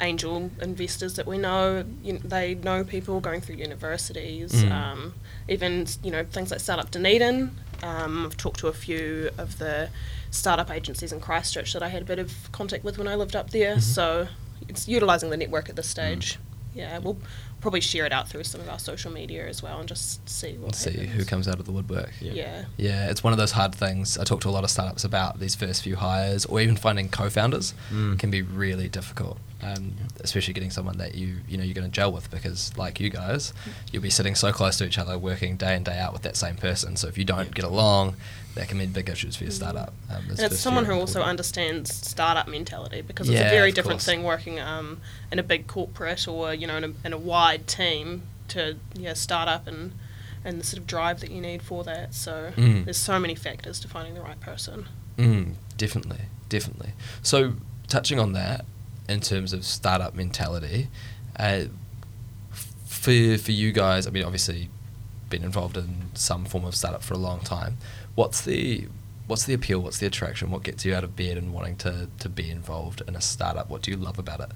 [SPEAKER 2] angel investors that we know, you they know people going through universities,
[SPEAKER 1] Mm.
[SPEAKER 2] um, even you know things like Startup Dunedin. Um, I've talked to a few of the startup agencies in Christchurch that I had a bit of contact with when I lived up there.
[SPEAKER 1] Mhm.
[SPEAKER 2] So it's utilising the network at this
[SPEAKER 1] Mm.
[SPEAKER 2] stage. Yeah, we'll probably share it out through some of our social media as well and just see what
[SPEAKER 1] see
[SPEAKER 2] happens.
[SPEAKER 1] who comes out of the woodwork.
[SPEAKER 3] Yeah.
[SPEAKER 2] Yeah.
[SPEAKER 1] Yeah, it's one of those hard things. I talk to a lot of startups about these first few hires, or even finding co-founders
[SPEAKER 3] Mm.
[SPEAKER 1] can be really difficult. Um, especially getting someone that you you know you're going to gel with because, like you guys, you'll be sitting so close to each other, working day in day out with that same person. So if you don't
[SPEAKER 3] Yeah.
[SPEAKER 1] get along, that can mean big issues for your startup. Um,
[SPEAKER 2] and it's someone who
[SPEAKER 1] are
[SPEAKER 2] also understands startup mentality because it's
[SPEAKER 1] Yeah,
[SPEAKER 2] a very different
[SPEAKER 1] course.
[SPEAKER 2] thing working um, in a big corporate or you know in a, in a wide team to yeah start up and and the sort of drive that you need for that. So
[SPEAKER 1] Mm.
[SPEAKER 2] there's so many factors to finding the right person.
[SPEAKER 1] Mm, definitely, definitely. So, touching on that in terms of startup mentality, uh, for for you guys, I mean, obviously, been involved in some form of startup for a long time. What's the what's the appeal? What's the attraction? What gets you out of bed and wanting to to be involved in a startup? What do you love about it?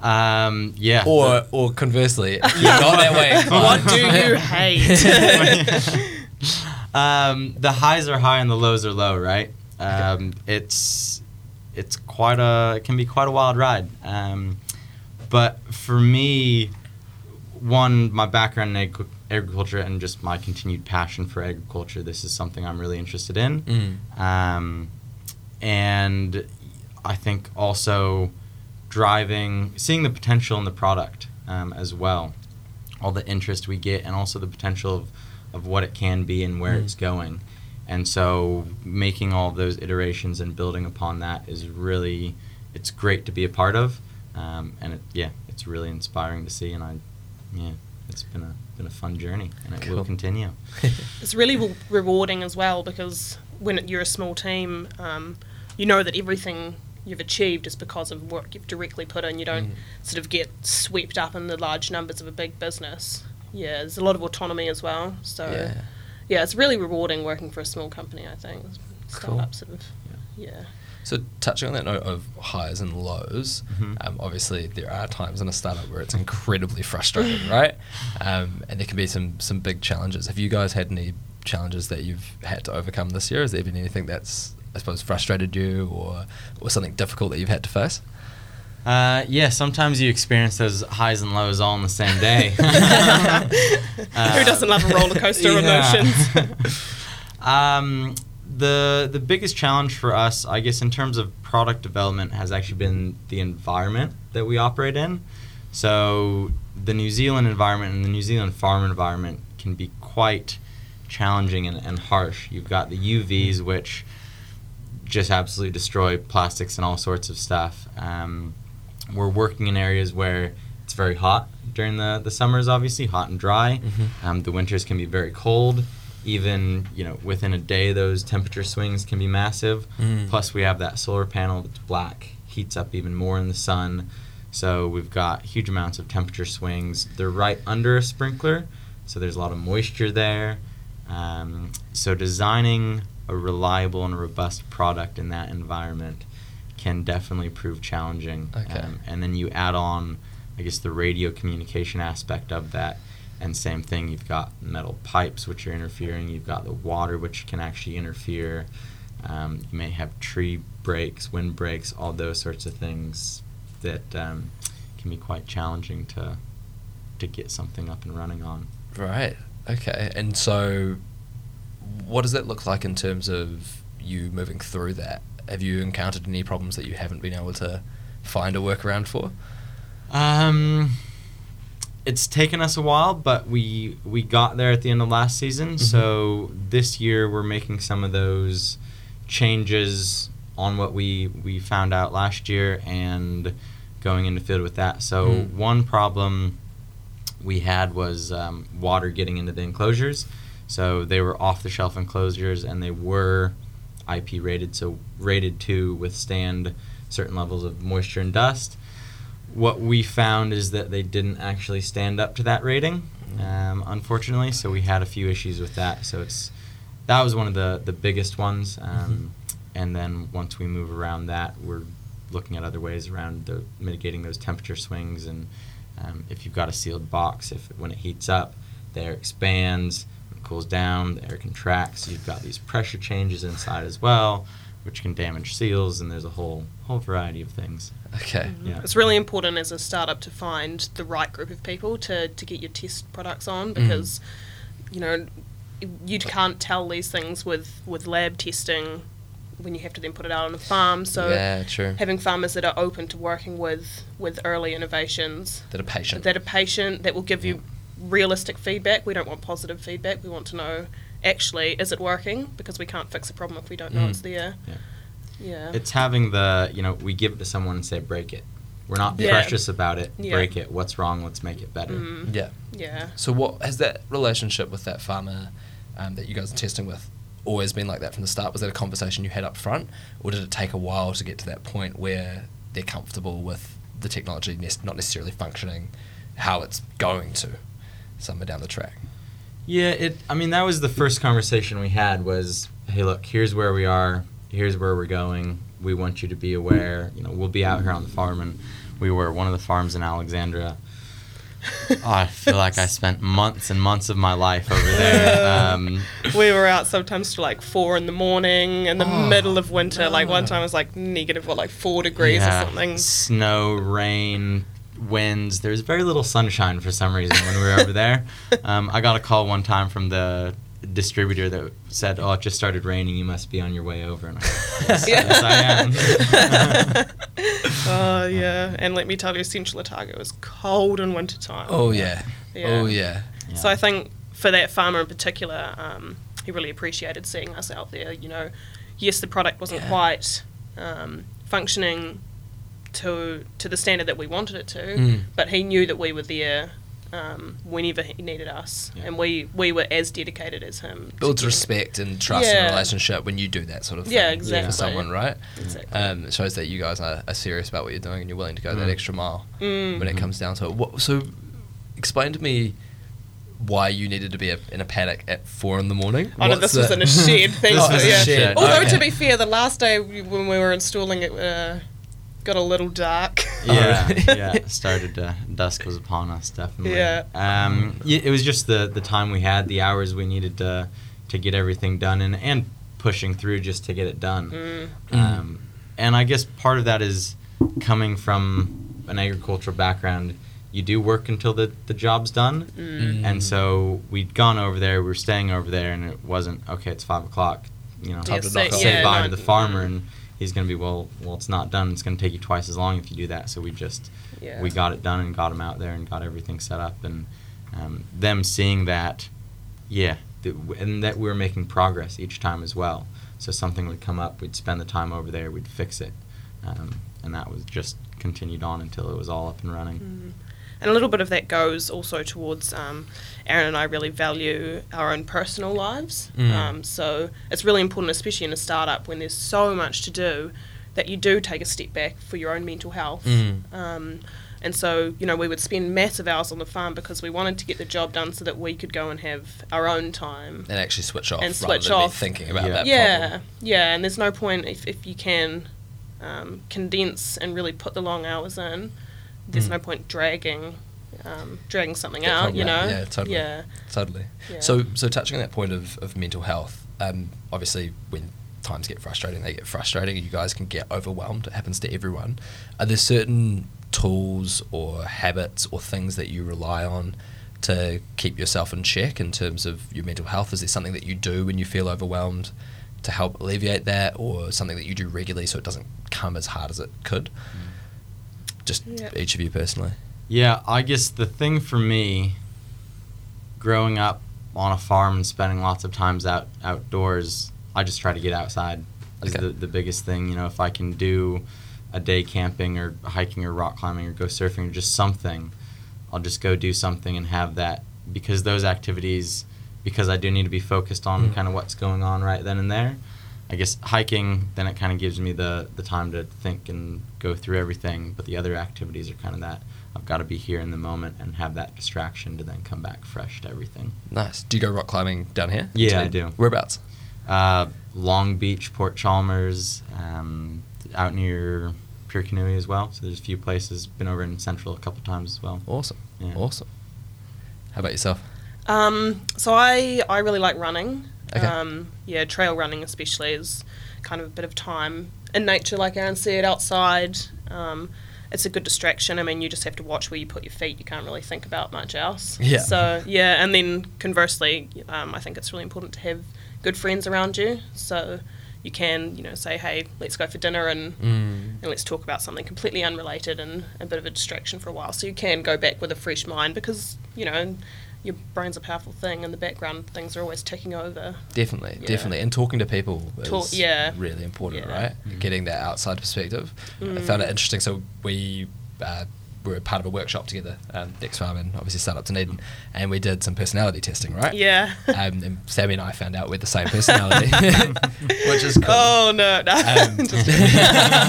[SPEAKER 3] Um, yeah.
[SPEAKER 1] Or or conversely, you're not that way.
[SPEAKER 2] what do you hate?
[SPEAKER 3] um, the highs are high and the lows are low, right? Um, it's it's quite a it can be quite a wild ride. Um, but for me, one my background in ag- agriculture and just my continued passion for agriculture, this is something I'm really interested in.
[SPEAKER 1] Mm.
[SPEAKER 3] Um, and I think also driving, seeing the potential in the product um, as well, all the interest we get, and also the potential of, of what it can be and where
[SPEAKER 1] Mm.
[SPEAKER 3] it's going. And so making all those iterations and building upon that is really, it's great to be a part of. Um, and it, yeah, it's really inspiring to see. And I, yeah, it's been a, been a fun journey and it
[SPEAKER 1] Cool.
[SPEAKER 3] will continue.
[SPEAKER 2] it's really re- rewarding as well because when you're a small team, um, you know that everything you've achieved is because of work you've directly put in. You don't
[SPEAKER 1] Mm.
[SPEAKER 2] sort of get swept up in the large numbers of a big business. Yeah, there's a lot of autonomy as well. So
[SPEAKER 1] Yeah.
[SPEAKER 2] yeah, it's really rewarding working for a small company. I think
[SPEAKER 1] Cool.
[SPEAKER 2] sort of yeah.
[SPEAKER 1] So touching on that note of highs and lows,
[SPEAKER 3] Mhm.
[SPEAKER 1] um, obviously there are times in a startup where it's incredibly frustrating, right? Um, and there can be some some big challenges. Have you guys had any challenges that you've had to overcome this year? Has there been anything that's I suppose frustrated you, or or something difficult that you've had to face?
[SPEAKER 3] Uh, yeah, sometimes you experience those highs and lows all in the same day.
[SPEAKER 2] Who doesn't love a roller coaster of emotions?
[SPEAKER 3] um, the the biggest challenge for us, I guess, in terms of product development, has actually been the environment that we operate in. So the New Zealand environment and the New Zealand farm environment can be quite challenging and, and harsh. You've got the UVs, which just absolutely destroy plastics and all sorts of stuff. Um, we're working in areas where it's very hot during the, the summers, obviously, hot and dry.
[SPEAKER 1] Mhm.
[SPEAKER 3] Um, the winters can be very cold. Even, you know, within a day, those temperature swings can be massive.
[SPEAKER 1] Mm.
[SPEAKER 3] Plus, we have that solar panel that's black, heats up even more in the sun. So we've got huge amounts of temperature swings. They're right under a sprinkler, so there's a lot of moisture there. Um, so designing a reliable and robust product in that environment can definitely prove challenging.
[SPEAKER 1] Okay.
[SPEAKER 3] Um, and then you add on, I guess, the radio communication aspect of that. And same thing, you've got metal pipes which are interfering. You've got the water which can actually interfere. Um, you may have tree breaks, wind breaks, all those sorts of things that um, can be quite challenging to to get something up and running on.
[SPEAKER 1] Right. Okay. And so, what does that look like in terms of you moving through that? Have you encountered any problems that you haven't been able to find a workaround for?
[SPEAKER 3] Um, it's taken us a while, but we we got there at the end of last season.
[SPEAKER 1] Mhm.
[SPEAKER 3] So this year we're making some of those changes on what we we found out last year and going into field with that. So
[SPEAKER 1] Mm.
[SPEAKER 3] one problem we had was um, water getting into the enclosures. So they were off the shelf enclosures and they were IP rated, so rated to withstand certain levels of moisture and dust. What we found is that they didn't actually stand up to that rating, um, unfortunately. So we had a few issues with that. So it's that was one of the the biggest ones. Um, And then once we move around that, we're looking at other ways around the mitigating those temperature swings. And um, if you've got a sealed box, if when it heats up, the air expands. It cools down, the air contracts. You've got these pressure changes inside as well, which can damage seals. And there's a whole whole variety of things.
[SPEAKER 1] Okay. Mm-hmm.
[SPEAKER 3] Yeah.
[SPEAKER 2] It's really important as a startup to find the right group of people to, to get your test products on mm-hmm. because, you know, you can't tell these things with, with lab testing when you have to then put it out on a farm. So
[SPEAKER 1] yeah, true.
[SPEAKER 2] having farmers that are open to working with, with early innovations,
[SPEAKER 1] That are patient.
[SPEAKER 2] that are patient, that will give you realistic feedback. We don't want positive feedback. We want to know actually is it working because we can't fix a problem if we don't know
[SPEAKER 1] Mm.
[SPEAKER 2] it's there.
[SPEAKER 3] Yeah.
[SPEAKER 2] Yeah.
[SPEAKER 3] It's having the, you know, we give it to someone and say, break it. We're not
[SPEAKER 2] Yeah.
[SPEAKER 3] precious about it.
[SPEAKER 2] Yeah.
[SPEAKER 3] Break it. What's wrong? Let's make it better.
[SPEAKER 2] Mm.
[SPEAKER 1] yeah.
[SPEAKER 2] yeah.
[SPEAKER 1] So what has that relationship with that farmer um, that you guys are testing with always been like that from the start? Was that a conversation you had up front, or did it take a while to get to that point where they're comfortable with the technology nes- not necessarily functioning how it's going to somewhere down the track?
[SPEAKER 3] Yeah, it. I mean, that was the first conversation we had. Was hey, look, here's where we are. Here's where we're going. We want you to be aware. You know, we'll be out here on the farm, and we were one of the farms in Alexandra. Oh, I feel like I spent months and months of my life over there. Um,
[SPEAKER 2] we were out sometimes to like four in the morning in the
[SPEAKER 1] Oh,
[SPEAKER 2] middle of winter. Like one time it was like negative, what, like four degrees
[SPEAKER 3] yeah,
[SPEAKER 2] or something.
[SPEAKER 3] Snow, rain, winds. There's very little sunshine for some reason when we were over there. Um, I got a call one time from the distributor that said, "Oh, it just started raining. You must be on your way over." And I said, yes, yes, I am.
[SPEAKER 2] Oh yeah, and let me tell you, Central Otago was cold in winter time.
[SPEAKER 1] Oh yeah.
[SPEAKER 2] Yeah.
[SPEAKER 1] Oh yeah.
[SPEAKER 3] Yeah.
[SPEAKER 2] So I think for that farmer in particular, um, he really appreciated seeing us out there. You know, yes, the product wasn't
[SPEAKER 1] Yeah.
[SPEAKER 2] quite um, functioning to to the standard that we wanted it to,
[SPEAKER 1] Mm.
[SPEAKER 2] but he knew that we were there um, whenever he needed us,
[SPEAKER 3] Yeah.
[SPEAKER 2] and we we were as dedicated as him.
[SPEAKER 1] Builds respect and trust
[SPEAKER 2] Yeah.
[SPEAKER 1] in a relationship when you do that sort of thing
[SPEAKER 2] Yeah, exactly.
[SPEAKER 1] for someone, right?
[SPEAKER 2] Exactly.
[SPEAKER 1] Um, it shows that you guys are, are serious about what you're doing and you're willing to go that
[SPEAKER 3] Mm.
[SPEAKER 1] extra mile
[SPEAKER 2] Mm.
[SPEAKER 1] when it
[SPEAKER 3] Mhm.
[SPEAKER 1] comes down to it. What, so, explain to me why you needed to be a, in a paddock at four in the morning.
[SPEAKER 2] Oh no,
[SPEAKER 1] What's
[SPEAKER 2] this was in a shed. Thanks
[SPEAKER 1] This
[SPEAKER 2] for,
[SPEAKER 1] was a
[SPEAKER 2] yeah.
[SPEAKER 1] shed,
[SPEAKER 2] Although
[SPEAKER 1] okay.
[SPEAKER 2] to be fair, the last day when we were installing it, uh, got a little dark.
[SPEAKER 3] yeah, yeah. Started uh, dusk was upon us, definitely.
[SPEAKER 2] Yeah.
[SPEAKER 3] Um, y- it was just the the time we had, the hours we needed to to get everything done, and and pushing through just to get it done.
[SPEAKER 2] Mm.
[SPEAKER 1] Mm.
[SPEAKER 3] Um, and I guess part of that is coming from an agricultural background. You do work until the, the job's done.
[SPEAKER 2] Mm.
[SPEAKER 3] And so we'd gone over there, we were staying over there, and it wasn't, okay, it's 5 o'clock. You know,
[SPEAKER 1] Time to
[SPEAKER 2] say-
[SPEAKER 1] knock
[SPEAKER 3] say
[SPEAKER 2] yeah,
[SPEAKER 3] bye
[SPEAKER 2] no,
[SPEAKER 3] to the farmer, and he's going to be, well, well, it's not done. It's going to take you twice as long if you do that. So we just,
[SPEAKER 2] Yeah.
[SPEAKER 3] we got it done and got him out there and got everything set up. And um, them seeing that, yeah, th- and that we were making progress each time as well. So something would come up, we'd spend the time over there, we'd fix it, um, and that was just continued on until it was all up and running.
[SPEAKER 2] Mm. And a little bit of that goes also towards um, Aaron and I really value our own personal lives.
[SPEAKER 1] Mm.
[SPEAKER 2] Um, so it's really important, especially in a startup when there's so much to do, that you do take a step back for your own mental health.
[SPEAKER 1] Mm.
[SPEAKER 2] Um, and so, you know, we would spend massive hours on the farm because we wanted to get the job done so that we could go and have our own time.
[SPEAKER 1] and actually switch off
[SPEAKER 2] And
[SPEAKER 1] rather
[SPEAKER 2] switch
[SPEAKER 1] than be
[SPEAKER 2] off.
[SPEAKER 1] thinking about
[SPEAKER 3] Yeah.
[SPEAKER 1] that
[SPEAKER 2] yeah,
[SPEAKER 1] problem.
[SPEAKER 2] yeah, and there's no point if, if you can um, condense and really put the long hours in. There's
[SPEAKER 1] Mm.
[SPEAKER 2] no point dragging, um, dragging something
[SPEAKER 1] Get
[SPEAKER 2] out.
[SPEAKER 1] from
[SPEAKER 2] You know.
[SPEAKER 1] yeah, totally.
[SPEAKER 2] Yeah.
[SPEAKER 1] Totally.
[SPEAKER 2] Yeah.
[SPEAKER 1] So, so touching on that point of, of mental health, um, obviously when times get frustrating, they get frustrating, you guys can get overwhelmed. It happens to everyone. Are there certain tools or habits or things that you rely on to keep yourself in check in terms of your mental health? Is there something that you do when you feel overwhelmed to help alleviate that, or something that you do regularly so it doesn't come as hard as it could? Just
[SPEAKER 2] Yeah.
[SPEAKER 1] each of you personally.
[SPEAKER 3] Yeah, I guess the thing for me, growing up on a farm and spending lots of times out outdoors, I just try to get outside. Is
[SPEAKER 1] Okay.
[SPEAKER 3] the the biggest thing. You know, if I can do a day camping or hiking or rock climbing or go surfing or just something, I'll just go do something and have that because those activities, because I do need to be focused on
[SPEAKER 1] Mm.
[SPEAKER 3] kind of what's going on right then and there. I guess hiking, then it kind of gives me the the time to think and go through everything. But the other activities are kind of that I've got to be here in the moment and have that distraction to then come back fresh to everything.
[SPEAKER 1] Nice. Do you go rock climbing down here?
[SPEAKER 3] Yeah, I do.
[SPEAKER 1] Whereabouts?
[SPEAKER 3] Uh, Long Beach, Port Chalmers, um, out near Purakaunui as well. So there's a few places. Been over in Central a couple times as well.
[SPEAKER 1] Awesome.
[SPEAKER 3] Yeah.
[SPEAKER 1] Awesome. How about yourself?
[SPEAKER 2] Um, so I, I really like running.
[SPEAKER 1] Okay.
[SPEAKER 2] Um, yeah, trail running especially is kind of a bit of time in nature, like Aaron said, outside. Um, it's a good distraction. I mean, you just have to watch where you put your feet. You can't really think about much else.
[SPEAKER 1] Yeah.
[SPEAKER 2] So yeah, and then conversely, um, I think it's really important to have good friends around you. So you can, you know, say, hey, let's go for dinner and
[SPEAKER 1] Mm.
[SPEAKER 2] and let's talk about something completely unrelated and a bit of a distraction for a while. So you can go back with a fresh mind because, you know, your brain's a powerful thing and the background things are always ticking over.
[SPEAKER 1] Definitely,
[SPEAKER 2] Yeah.
[SPEAKER 1] definitely. And talking to people is
[SPEAKER 2] Talk- yeah.
[SPEAKER 1] really important,
[SPEAKER 2] Yeah.
[SPEAKER 1] right?
[SPEAKER 3] Mhm.
[SPEAKER 1] Getting that outside perspective. I
[SPEAKER 2] Mm.
[SPEAKER 1] found it interesting. So we uh, were part of a workshop together, um, Next Farm and obviously Startup Dunedin, and we did some personality testing, right?
[SPEAKER 2] Yeah.
[SPEAKER 1] Um, and Sammy and I found out we're the same personality, which is cool.
[SPEAKER 2] Oh, no, no.
[SPEAKER 1] Um,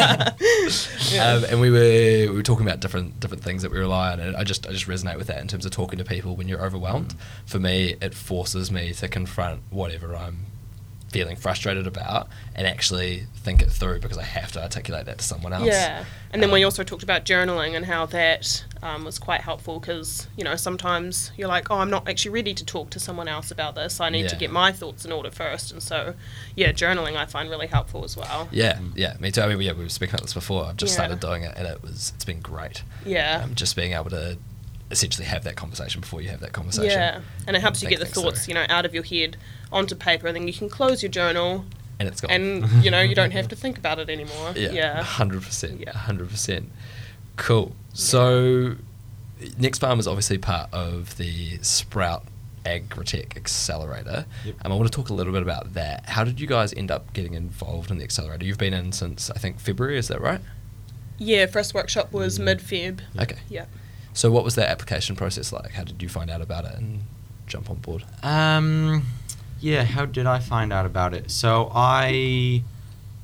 [SPEAKER 2] Yeah.
[SPEAKER 1] um, and we were we were talking about different different things that we rely on, and I just I just resonate with that in terms of talking to people when you're overwhelmed.
[SPEAKER 3] Mm.
[SPEAKER 1] For me, it forces me to confront whatever I'm feeling frustrated about and actually think it through because I have to articulate that to someone else.
[SPEAKER 2] Yeah, and then we
[SPEAKER 1] Um,
[SPEAKER 2] also talked about journaling and how that um, was quite helpful because you know sometimes you're like, oh, I'm not actually ready to talk to someone else about this. I need to get my thoughts in order first, and so yeah, journaling I find really helpful as well.
[SPEAKER 1] Yeah, yeah, me too. I mean, yeah, we were speaking about this before. I've just
[SPEAKER 2] Yeah.
[SPEAKER 1] started doing it, and it was it's been great.
[SPEAKER 2] Yeah.
[SPEAKER 1] Um, just being able to essentially have that conversation before you have that conversation.
[SPEAKER 2] Yeah, and it helps you
[SPEAKER 1] Think
[SPEAKER 2] get the thoughts,
[SPEAKER 1] through.
[SPEAKER 2] you know, out of your head onto paper, and then you can close your journal,
[SPEAKER 1] and it's gone.
[SPEAKER 2] and you know, you don't have to think about it anymore.
[SPEAKER 1] Yeah,
[SPEAKER 2] Yeah.
[SPEAKER 1] hundred percent.
[SPEAKER 2] Yeah.
[SPEAKER 1] hundred percent. Cool. So, Next Farm is obviously part of the Sprout Agritech Accelerator.
[SPEAKER 3] Yep.
[SPEAKER 1] Um, I want to talk a little bit about that. How did you guys end up getting involved in the accelerator? You've been in since I think February. Is that right?
[SPEAKER 2] Yeah, first workshop was
[SPEAKER 3] Mm.
[SPEAKER 2] mid Feb.
[SPEAKER 1] Okay.
[SPEAKER 2] Yeah.
[SPEAKER 1] So, what was that application process like? How did you find out about it and jump on board?
[SPEAKER 3] Um, yeah. How did I find out about it? So I,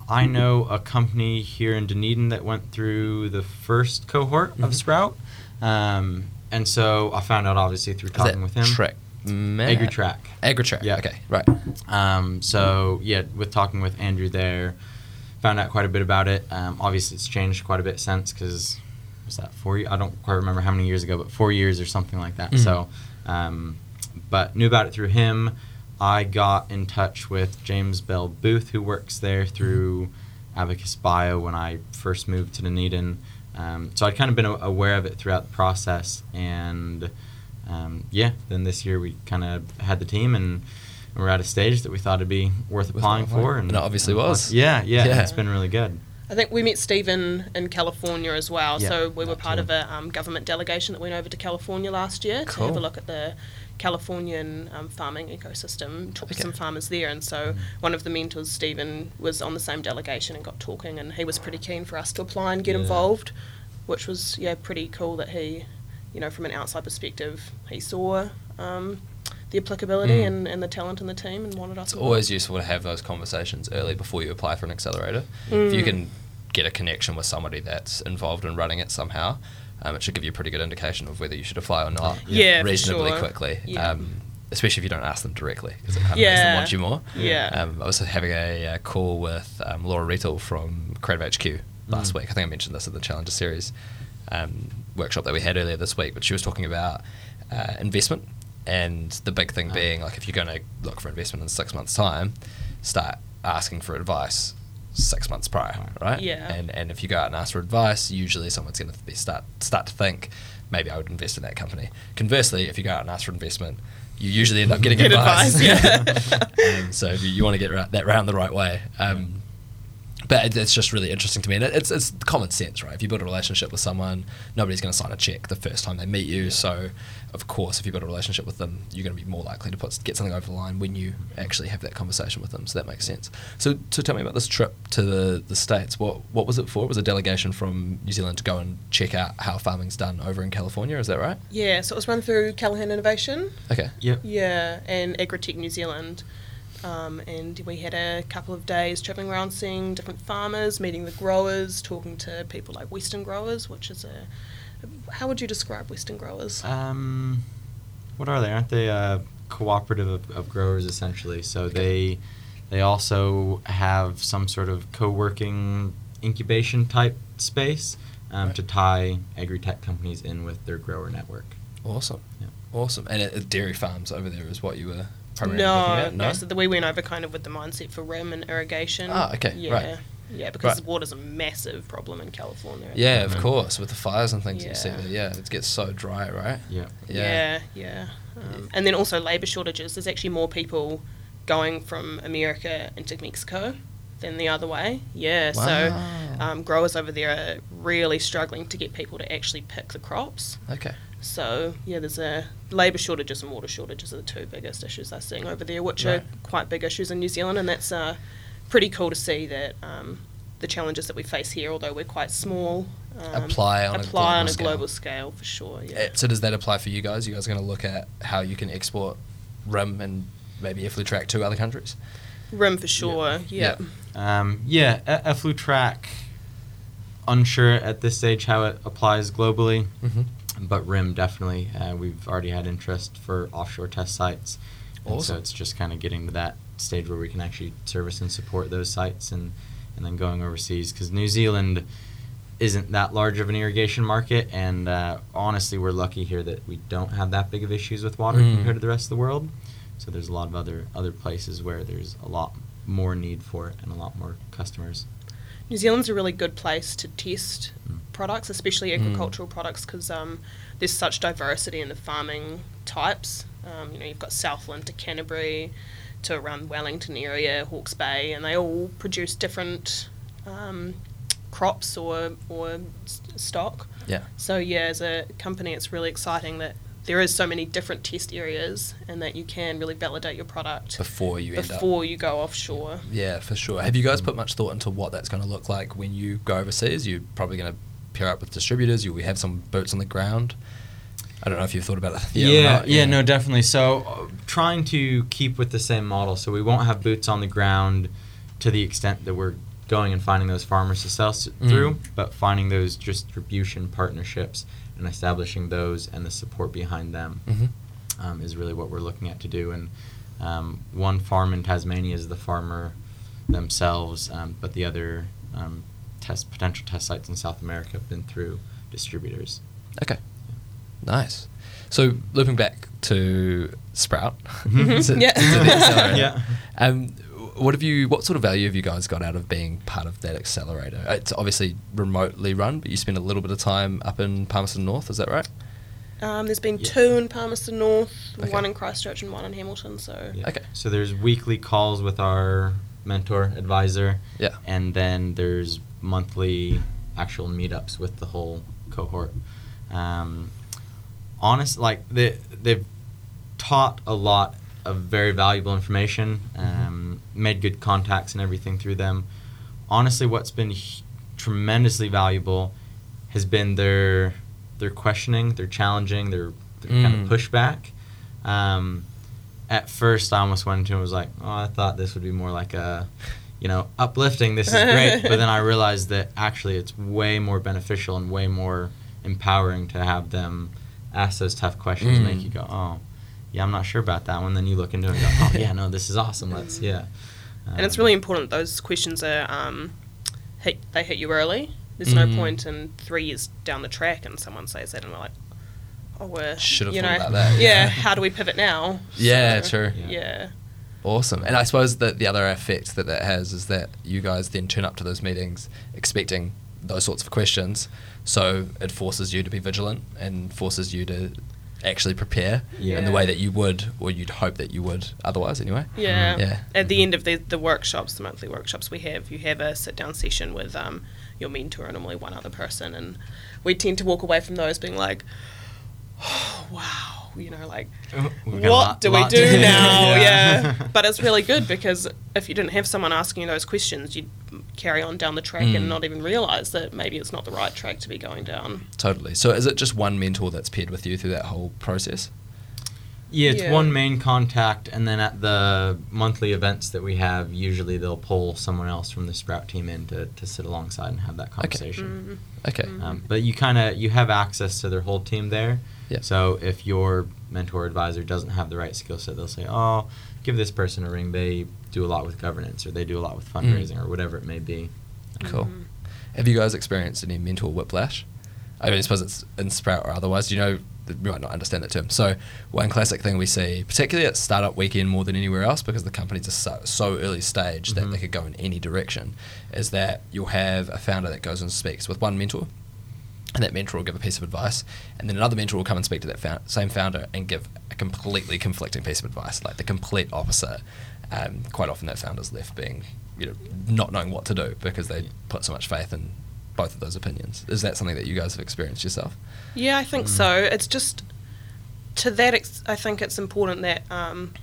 [SPEAKER 3] I know a company here in Dunedin that went through the first cohort
[SPEAKER 1] Mhm.
[SPEAKER 3] of Sprout, um, and so I found out obviously through talking with him.
[SPEAKER 1] Track.
[SPEAKER 3] AgriTrack.
[SPEAKER 1] AgriTrack.
[SPEAKER 3] Yeah.
[SPEAKER 1] Okay. Right.
[SPEAKER 3] Um, so yeah, with talking with Andrew there, found out quite a bit about it. Um, obviously, it's changed quite a bit since because was that four? I don't quite remember how many years ago, but four years or something like that.
[SPEAKER 1] Mhm.
[SPEAKER 3] So, um, but knew about it through him. I got in touch with James Bell Booth, who works there through Abacus Bio when I first moved to Dunedin. Um, so I'd kind of been a- aware of it throughout the process, and um, yeah, then this year we kind of had the team and we're at a stage that we thought it'd be worth applying for,
[SPEAKER 1] And it obviously was.
[SPEAKER 3] Yeah, yeah,
[SPEAKER 1] Yeah.
[SPEAKER 3] it's been really good.
[SPEAKER 2] I think we met Stephen in California as well.
[SPEAKER 3] Yeah,
[SPEAKER 2] so we were part of a um, government delegation that went over to California last year to have a look at the Californian um, farming ecosystem. Talked
[SPEAKER 1] Okay.
[SPEAKER 2] to some farmers there, and so one of the mentors, Stephen, was on the same delegation and got talking, and he was pretty keen for us to apply and get
[SPEAKER 3] Yeah.
[SPEAKER 2] involved, which was yeah pretty cool that he, you know, from an outside perspective, he saw. Um, the applicability
[SPEAKER 1] Mm.
[SPEAKER 2] and, and the talent in the team and wanted us
[SPEAKER 1] It's
[SPEAKER 2] involved.
[SPEAKER 1] always useful to have those conversations early before you apply for an accelerator. If you
[SPEAKER 2] Mm.
[SPEAKER 1] can get a connection with somebody that's involved in running it somehow, um, it should give you a pretty good indication of whether you should apply or not
[SPEAKER 2] Yeah, for
[SPEAKER 1] reasonably
[SPEAKER 2] sure.
[SPEAKER 1] quickly.
[SPEAKER 2] Yeah.
[SPEAKER 1] Um, especially if you don't ask them directly, because it kind of makes them want you more.
[SPEAKER 2] Yeah.
[SPEAKER 1] Um, I was having a, uh call with um, Laura Rettel from Creative HQ last
[SPEAKER 3] Mm.
[SPEAKER 1] week. I think I mentioned this at the Challenger Series um, workshop that we had earlier this week, but she was talking about uh, investment and the big thing
[SPEAKER 3] Ah.
[SPEAKER 1] being like if you're going to look for investment in six months' time, start asking for advice six months prior, right?
[SPEAKER 2] Yeah.
[SPEAKER 1] And and if you go out and ask for advice, usually someone's going to be start start to think maybe I would invest in that company. Conversely, if you go out and ask for investment, you usually end up getting
[SPEAKER 2] Get
[SPEAKER 1] advice.
[SPEAKER 2] advice, yeah.
[SPEAKER 1] um, so you, you want to get ra- that round the right way. Um, but it's just really interesting to me, and it's it's common sense, right? If you build a relationship with someone, nobody's going to sign a check the first time they meet you. So, of course, if you build a relationship with them, you're going to be more likely to put get something over the line when you actually have that conversation with them. So that makes sense. So, so tell me about this trip to the, the states. What what was it for? It was a delegation from New Zealand to go and check out how farming's done over in California. Is that right?
[SPEAKER 2] Yeah, so it was run through Callaghan Innovation.
[SPEAKER 1] Okay.
[SPEAKER 3] Yep.
[SPEAKER 2] Yeah, and Agritech New Zealand. Um, and we had a couple of days travelling around seeing different farmers, meeting the growers, talking to people like Western Growers, which is a. How would you describe Western Growers?
[SPEAKER 3] Um, what are they? Aren't they a cooperative of, of growers essentially? So they they also have some sort of co-working incubation type space um,
[SPEAKER 1] Right.
[SPEAKER 3] to tie agri-tech companies in with their grower network.
[SPEAKER 1] Awesome.
[SPEAKER 3] Yeah.
[SPEAKER 1] Awesome. And it, it- dairy farms over there is what you were primarily
[SPEAKER 2] no,
[SPEAKER 1] looking at?
[SPEAKER 2] no. So the, we went over kind of with the mindset for rim and irrigation.
[SPEAKER 1] Ah, okay,
[SPEAKER 2] Yeah,
[SPEAKER 1] right.
[SPEAKER 2] yeah, because
[SPEAKER 1] Right.
[SPEAKER 2] water's a massive problem in California.
[SPEAKER 1] Yeah, of course. With the fires and things that you see
[SPEAKER 2] Yeah.
[SPEAKER 1] there. Yeah, it gets so dry, right?
[SPEAKER 3] Yeah.
[SPEAKER 2] Yeah, yeah. Um, and then also labour shortages. There's actually more people going from America into Mexico than the other way. Yeah,
[SPEAKER 1] Wow.
[SPEAKER 2] so um, growers over there are really struggling to get people to actually pick the crops.
[SPEAKER 1] Okay.
[SPEAKER 2] So yeah, there's a labour shortages and water shortages are the two biggest issues they're seeing over there, which
[SPEAKER 1] Right.
[SPEAKER 2] are quite big issues in New Zealand, and that's uh, pretty cool to see that um, the challenges that we face here, although we're quite small, um,
[SPEAKER 1] Apply on a
[SPEAKER 2] apply
[SPEAKER 1] global
[SPEAKER 2] on a
[SPEAKER 1] scale.
[SPEAKER 2] global scale for sure. Yeah.
[SPEAKER 1] Uh, So does that apply for you guys? You guys are going to look at how you can export rim and maybe EffluTrack to other countries?
[SPEAKER 2] Rim for sure.
[SPEAKER 1] Yeah.
[SPEAKER 2] Yeah.
[SPEAKER 3] Um, yeah, a- EffluTrack. Unsure at this stage how it applies globally,
[SPEAKER 1] Mm-hmm.
[SPEAKER 3] But RIM definitely. Uh, we've already had interest for offshore test sites, and so it's just kind of getting to that stage where we can actually service and support those sites, and and then going overseas because New Zealand isn't that large of an irrigation market, and uh, honestly, we're lucky here that we don't have that big of issues with water
[SPEAKER 1] Mm.
[SPEAKER 3] compared to the rest of the world. So there's a lot of other other places where there's a lot more need for it and a lot more customers.
[SPEAKER 2] New Zealand's a really good place to test
[SPEAKER 3] Mm.
[SPEAKER 2] products, especially
[SPEAKER 1] Mm.
[SPEAKER 2] agricultural products, because um, there's such diversity in the farming types. Um, you know, you've got Southland to Canterbury to around Wellington area, Hawke's Bay, and they all produce different um, crops or or stock.
[SPEAKER 1] Yeah.
[SPEAKER 2] So yeah, as a company, it's really exciting that there is so many different test areas, and that you can really validate your product
[SPEAKER 1] Before you end up.
[SPEAKER 2] before you go offshore.
[SPEAKER 1] Yeah, for sure. Have you guys put much thought into what that's going to look like when you go overseas? You're probably going to pair up with distributors. You will have some boots on the ground. I don't know if you've thought about that.
[SPEAKER 3] Yeah,
[SPEAKER 1] or not,
[SPEAKER 3] yeah, no, definitely. So, uh, trying to keep with the same model, so we won't have boots on the ground to the extent that we're going and finding those farmers to sell s-
[SPEAKER 1] Mm.
[SPEAKER 3] through, but finding those distribution partnerships and establishing those and the support behind them
[SPEAKER 1] hmm
[SPEAKER 3] um, is really what we're looking at to do. And um, one farm in Tasmania is the farmer themselves, um, but the other um, test potential test sites in South America have been through distributors.
[SPEAKER 1] Okay. Nice. So looping back to Sprout.
[SPEAKER 3] Mhm.
[SPEAKER 1] to-
[SPEAKER 2] Yeah.
[SPEAKER 1] to the accelerator.
[SPEAKER 3] Yeah.
[SPEAKER 1] What have you? What sort of value have you guys got out of being part of that accelerator? It's obviously remotely run, but you spend a little bit of time up in Palmerston North. Is that right?
[SPEAKER 2] Um, there's been
[SPEAKER 3] Yeah.
[SPEAKER 2] two in Palmerston North,
[SPEAKER 1] Okay.
[SPEAKER 2] one in Christchurch, and one in Hamilton. So
[SPEAKER 3] Yeah.
[SPEAKER 1] Okay.
[SPEAKER 3] So there's weekly calls with our mentor advisor,
[SPEAKER 1] Yeah.
[SPEAKER 3] and then there's monthly actual meetups with the whole cohort. Um, honest, like they they've taught a lot of very valuable information, um, made good contacts and everything through them. Honestly, what's been h- tremendously valuable has been their their questioning, their challenging, their, their kind
[SPEAKER 1] Mm.
[SPEAKER 3] of pushback. Um, at first, I almost went into it and was like, oh, I thought this would be more like a, you know, uplifting. This is great. but then I realized that actually it's way more beneficial and way more empowering to have them ask those tough questions and
[SPEAKER 1] Mm.
[SPEAKER 3] make you go, oh, yeah, I'm not sure about that one. Then you look into it and go, oh, yeah, no, this is awesome. Let's, yeah.
[SPEAKER 2] and it's
[SPEAKER 3] Um,
[SPEAKER 2] really important those questions are um, hit, they hit you early. There's no
[SPEAKER 1] Mm.
[SPEAKER 2] point in three years down the track and someone says that and we're like, oh, we're
[SPEAKER 1] Should've
[SPEAKER 2] you
[SPEAKER 1] thought
[SPEAKER 2] know,
[SPEAKER 1] about that,
[SPEAKER 2] Yeah.
[SPEAKER 1] yeah.
[SPEAKER 2] how do we pivot now?
[SPEAKER 1] Yeah,
[SPEAKER 2] So,
[SPEAKER 1] true.
[SPEAKER 3] Yeah.
[SPEAKER 2] Yeah.
[SPEAKER 1] Awesome. And I suppose that the other effect that that has is that you guys then turn up to those meetings expecting those sorts of questions. So it forces you to be vigilant and forces you to actually prepare in the way that you would or you'd hope that you would otherwise anyway.
[SPEAKER 2] Yeah.
[SPEAKER 1] Yeah.
[SPEAKER 2] At the end of the, the workshops, the monthly workshops we have, you have a sit down session with um, your mentor and normally one other person. And we tend to walk away from those being like, oh, wow, you know, like,
[SPEAKER 3] We've got a
[SPEAKER 2] what
[SPEAKER 3] lot-
[SPEAKER 2] do we
[SPEAKER 3] lot
[SPEAKER 2] do
[SPEAKER 3] do.
[SPEAKER 2] now?
[SPEAKER 3] Yeah.
[SPEAKER 2] yeah. But it's really good because if you didn't have someone asking you those questions, you'd carry on down the track
[SPEAKER 1] Mm.
[SPEAKER 2] and not even realize that maybe it's not the right track to be going down.
[SPEAKER 1] Totally. So is it just one mentor that's paired with you through that whole process?
[SPEAKER 3] Yeah, it's
[SPEAKER 2] Yeah.
[SPEAKER 3] one main contact, and then at the monthly events that we have, usually they'll pull someone else from the Sprout team in to, to sit alongside and have that conversation.
[SPEAKER 1] Okay.
[SPEAKER 2] Mm.
[SPEAKER 3] Um, but you kind of you have access to their whole team there.
[SPEAKER 1] Yeah.
[SPEAKER 3] So if your mentor advisor doesn't have the right skill set, they'll say, "Oh, give this person a ring. They do a lot with governance, or they do a lot with
[SPEAKER 1] Mm.
[SPEAKER 3] fundraising, or whatever it may be."
[SPEAKER 1] Cool.
[SPEAKER 2] Mhm.
[SPEAKER 1] Have you guys experienced any mental whiplash? I mean, I suppose it's in Sprout or otherwise. Do you know? we might not understand that term. So, one classic thing we see, particularly at startup weekend more than anywhere else, because the companies are so, so early stage that
[SPEAKER 3] Mhm.
[SPEAKER 1] they could go in any direction, is that you'll have a founder that goes and speaks with one mentor, and that mentor will give a piece of advice, and then another mentor will come and speak to that found, same founder and give a completely conflicting piece of advice, like the complete opposite. Um, quite often, that founder's left being, you know, not knowing what to do because they put so much faith in both of those opinions. Is that something that you guys have experienced yourself?
[SPEAKER 2] Yeah, I think
[SPEAKER 3] Mm.
[SPEAKER 2] so. It's just to that. Ex- I think it's important that um,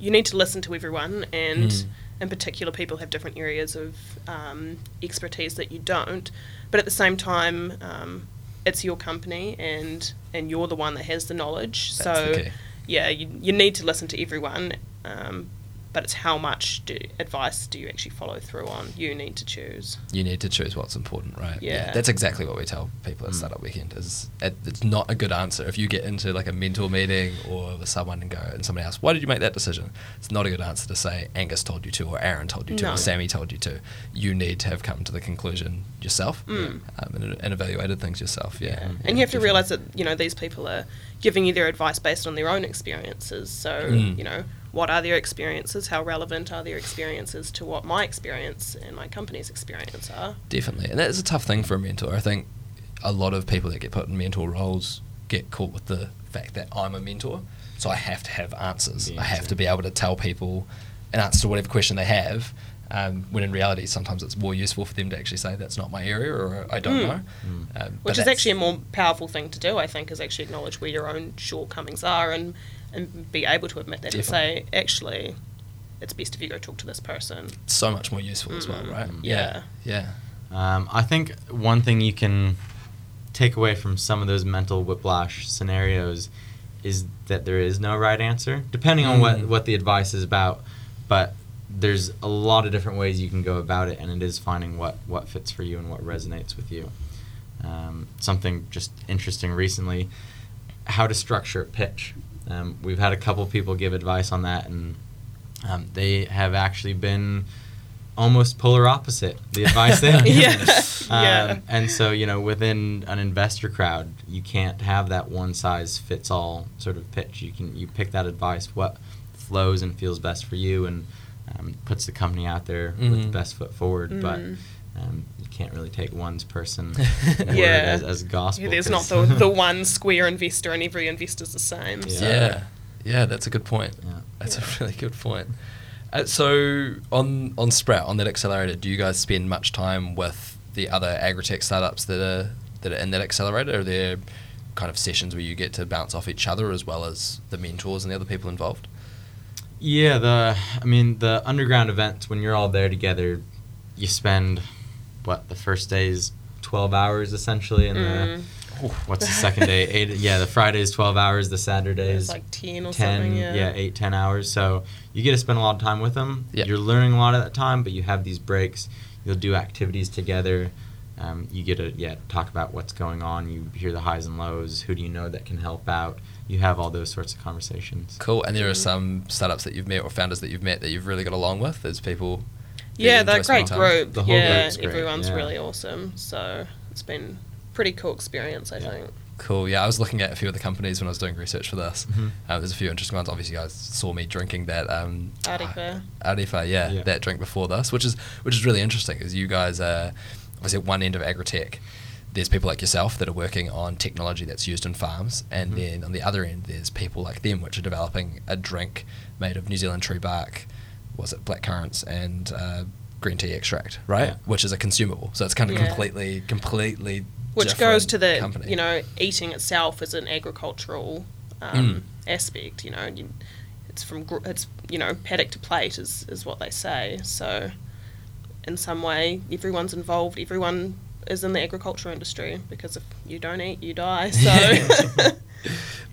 [SPEAKER 2] you need to listen to everyone, and
[SPEAKER 1] Mm.
[SPEAKER 2] in particular, people have different areas of um, expertise that you don't. But at the same time, um, it's your company, and and you're the one that has the knowledge.
[SPEAKER 1] That's
[SPEAKER 2] so
[SPEAKER 1] the
[SPEAKER 2] yeah, you, you need to listen to everyone. Um, but it's how much do, advice do you actually follow through on? You need to choose.
[SPEAKER 1] You need to choose what's important, right?
[SPEAKER 2] Yeah.
[SPEAKER 1] That's exactly what we tell people at
[SPEAKER 3] Mm.
[SPEAKER 1] Startup Weekend. Is it, it's not a good answer if you get into like a mentor meeting or with someone and go and somebody asks, "Why did you make that decision?" It's not a good answer to say Angus told you to, or Aaron told you to,
[SPEAKER 2] No.
[SPEAKER 1] or Sammy told you to. You need to have come to the conclusion yourself
[SPEAKER 2] Mm.
[SPEAKER 1] um, and, and evaluated things yourself. Yeah,
[SPEAKER 2] Yeah.
[SPEAKER 1] Yeah,
[SPEAKER 2] And you have to realize that, you know, these people are giving you their advice based on their own experiences. So,
[SPEAKER 1] Mm.
[SPEAKER 2] you know, what are their experiences? How relevant are their experiences to what my experience and my company's experience are?
[SPEAKER 1] Definitely. And that is a tough thing for a mentor. I think a lot of people that get put in mentor roles get caught with the fact that I'm a mentor, so I have to have answers.
[SPEAKER 3] The
[SPEAKER 1] I have
[SPEAKER 3] answer.
[SPEAKER 1] to be able to tell people an answer to whatever question they have. Um, when in reality, sometimes it's more useful for them to actually say that's not my area or I don't
[SPEAKER 2] Mm.
[SPEAKER 1] know.
[SPEAKER 3] Mm.
[SPEAKER 1] Um,
[SPEAKER 2] Which is actually a more powerful thing to do, I think, is actually acknowledge where your own shortcomings are and, and be able to admit that and say, actually, it's best if you go talk to this person.
[SPEAKER 1] so much more useful as well,
[SPEAKER 2] Mm.
[SPEAKER 1] right?
[SPEAKER 3] Mm.
[SPEAKER 1] Yeah, yeah.
[SPEAKER 3] Um, I think one thing you can take away from some of those mental whiplash scenarios is that there is no right answer, depending on what,
[SPEAKER 1] Mm.
[SPEAKER 3] what the advice is about. But there's a lot of different ways you can go about it, and it is finding what, what fits for you and what resonates with you. Um, something just interesting recently how to structure a pitch. Um, we've had a couple people give advice on that, and um, they have actually been almost polar opposite the advice they have given.
[SPEAKER 2] Yeah, yeah.
[SPEAKER 3] Um, and so you know within an investor crowd you can't have that one size fits all sort of pitch you can you pick that advice what flows and feels best for you and um, puts the company out there with the
[SPEAKER 1] Mhm.
[SPEAKER 3] best foot forward but
[SPEAKER 2] Mm.
[SPEAKER 3] um, you can't really take one's person
[SPEAKER 2] Yeah.
[SPEAKER 3] as, as gospel
[SPEAKER 2] Yeah, there's not
[SPEAKER 3] 'cause-
[SPEAKER 2] the, the one square investor and every investor's the same.
[SPEAKER 3] Yeah.
[SPEAKER 2] So.
[SPEAKER 1] Yeah, yeah, that's a good point.
[SPEAKER 3] Yeah.
[SPEAKER 1] That's
[SPEAKER 2] Yeah.
[SPEAKER 1] a really good point. Uh, so on on Sprout on that accelerator, do you guys spend much time with the other agri-tech startups that are that are in that accelerator? Are there kind of sessions where you get to bounce off each other as well as the mentors and the other people involved?
[SPEAKER 3] Yeah, the I mean the underground events when you're all there together, you spend what the first day's twelve hours essentially, and
[SPEAKER 2] Mm.
[SPEAKER 3] the what's the second day? Eight. Yeah, the Friday's twelve hours, the Saturday's
[SPEAKER 2] It's like 10 or
[SPEAKER 3] 10,
[SPEAKER 2] something. Yeah.
[SPEAKER 3] eight, ten hours. So you get to spend a lot of time with them.
[SPEAKER 1] Yeah.
[SPEAKER 3] You're learning a lot of that time, but you have these breaks. You'll do activities together. Um, you get to yeah talk about what's going on. You hear the highs and lows. Who do you know that can help out? You have all those sorts of conversations.
[SPEAKER 1] Cool. And there are
[SPEAKER 2] Mm.
[SPEAKER 1] some startups that you've met or founders that you've met that you've really got along with. There's people.
[SPEAKER 2] Yeah,
[SPEAKER 1] you
[SPEAKER 2] they're a great group.
[SPEAKER 3] The whole
[SPEAKER 2] yeah,
[SPEAKER 3] group's great,
[SPEAKER 2] everyone's
[SPEAKER 3] yeah.
[SPEAKER 2] really awesome. So it's been pretty cool experience, I
[SPEAKER 3] Yeah.
[SPEAKER 2] think.
[SPEAKER 1] Cool. Yeah, I was looking at a few of the companies when I was doing research for this.
[SPEAKER 3] Mhm.
[SPEAKER 1] Uh, there's a few interesting ones. Obviously, you guys saw me drinking that um,
[SPEAKER 2] Arepa.
[SPEAKER 1] Arifa, yeah,
[SPEAKER 3] Yeah.
[SPEAKER 1] that drink before this, which is which is really interesting, because you guys are obviously at one end of agri-tech. There's people like yourself that are working on technology that's used in farms, and
[SPEAKER 3] Mhm.
[SPEAKER 1] then on the other end, there's people like them which are developing a drink made of New Zealand tree bark, was it black currants and uh, green tea extract, right?
[SPEAKER 3] Yeah.
[SPEAKER 1] Which is a consumable. So it's kind of
[SPEAKER 2] Yeah.
[SPEAKER 1] completely, completely.
[SPEAKER 2] Which goes to the,
[SPEAKER 1] company.
[SPEAKER 2] you know, eating itself as an agricultural um,
[SPEAKER 1] Mm.
[SPEAKER 2] aspect. You know, you, it's from gr- it's you know paddock to plate is is what they say. So, in some way, everyone's involved. Everyone is in the agriculture industry because if you don't eat, you die. So,
[SPEAKER 1] there,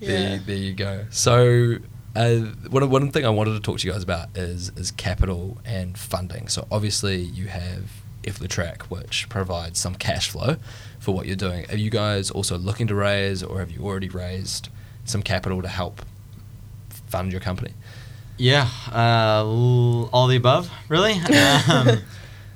[SPEAKER 2] yeah.
[SPEAKER 1] there you go. So Uh, one, one thing I wanted to talk to you guys about is is capital and funding. So obviously you have EffluTrack, which provides some cash flow for what you're doing. Are you guys also looking to raise, or have you already raised some capital to help fund your company?
[SPEAKER 3] Yeah, uh, all the above, really. um,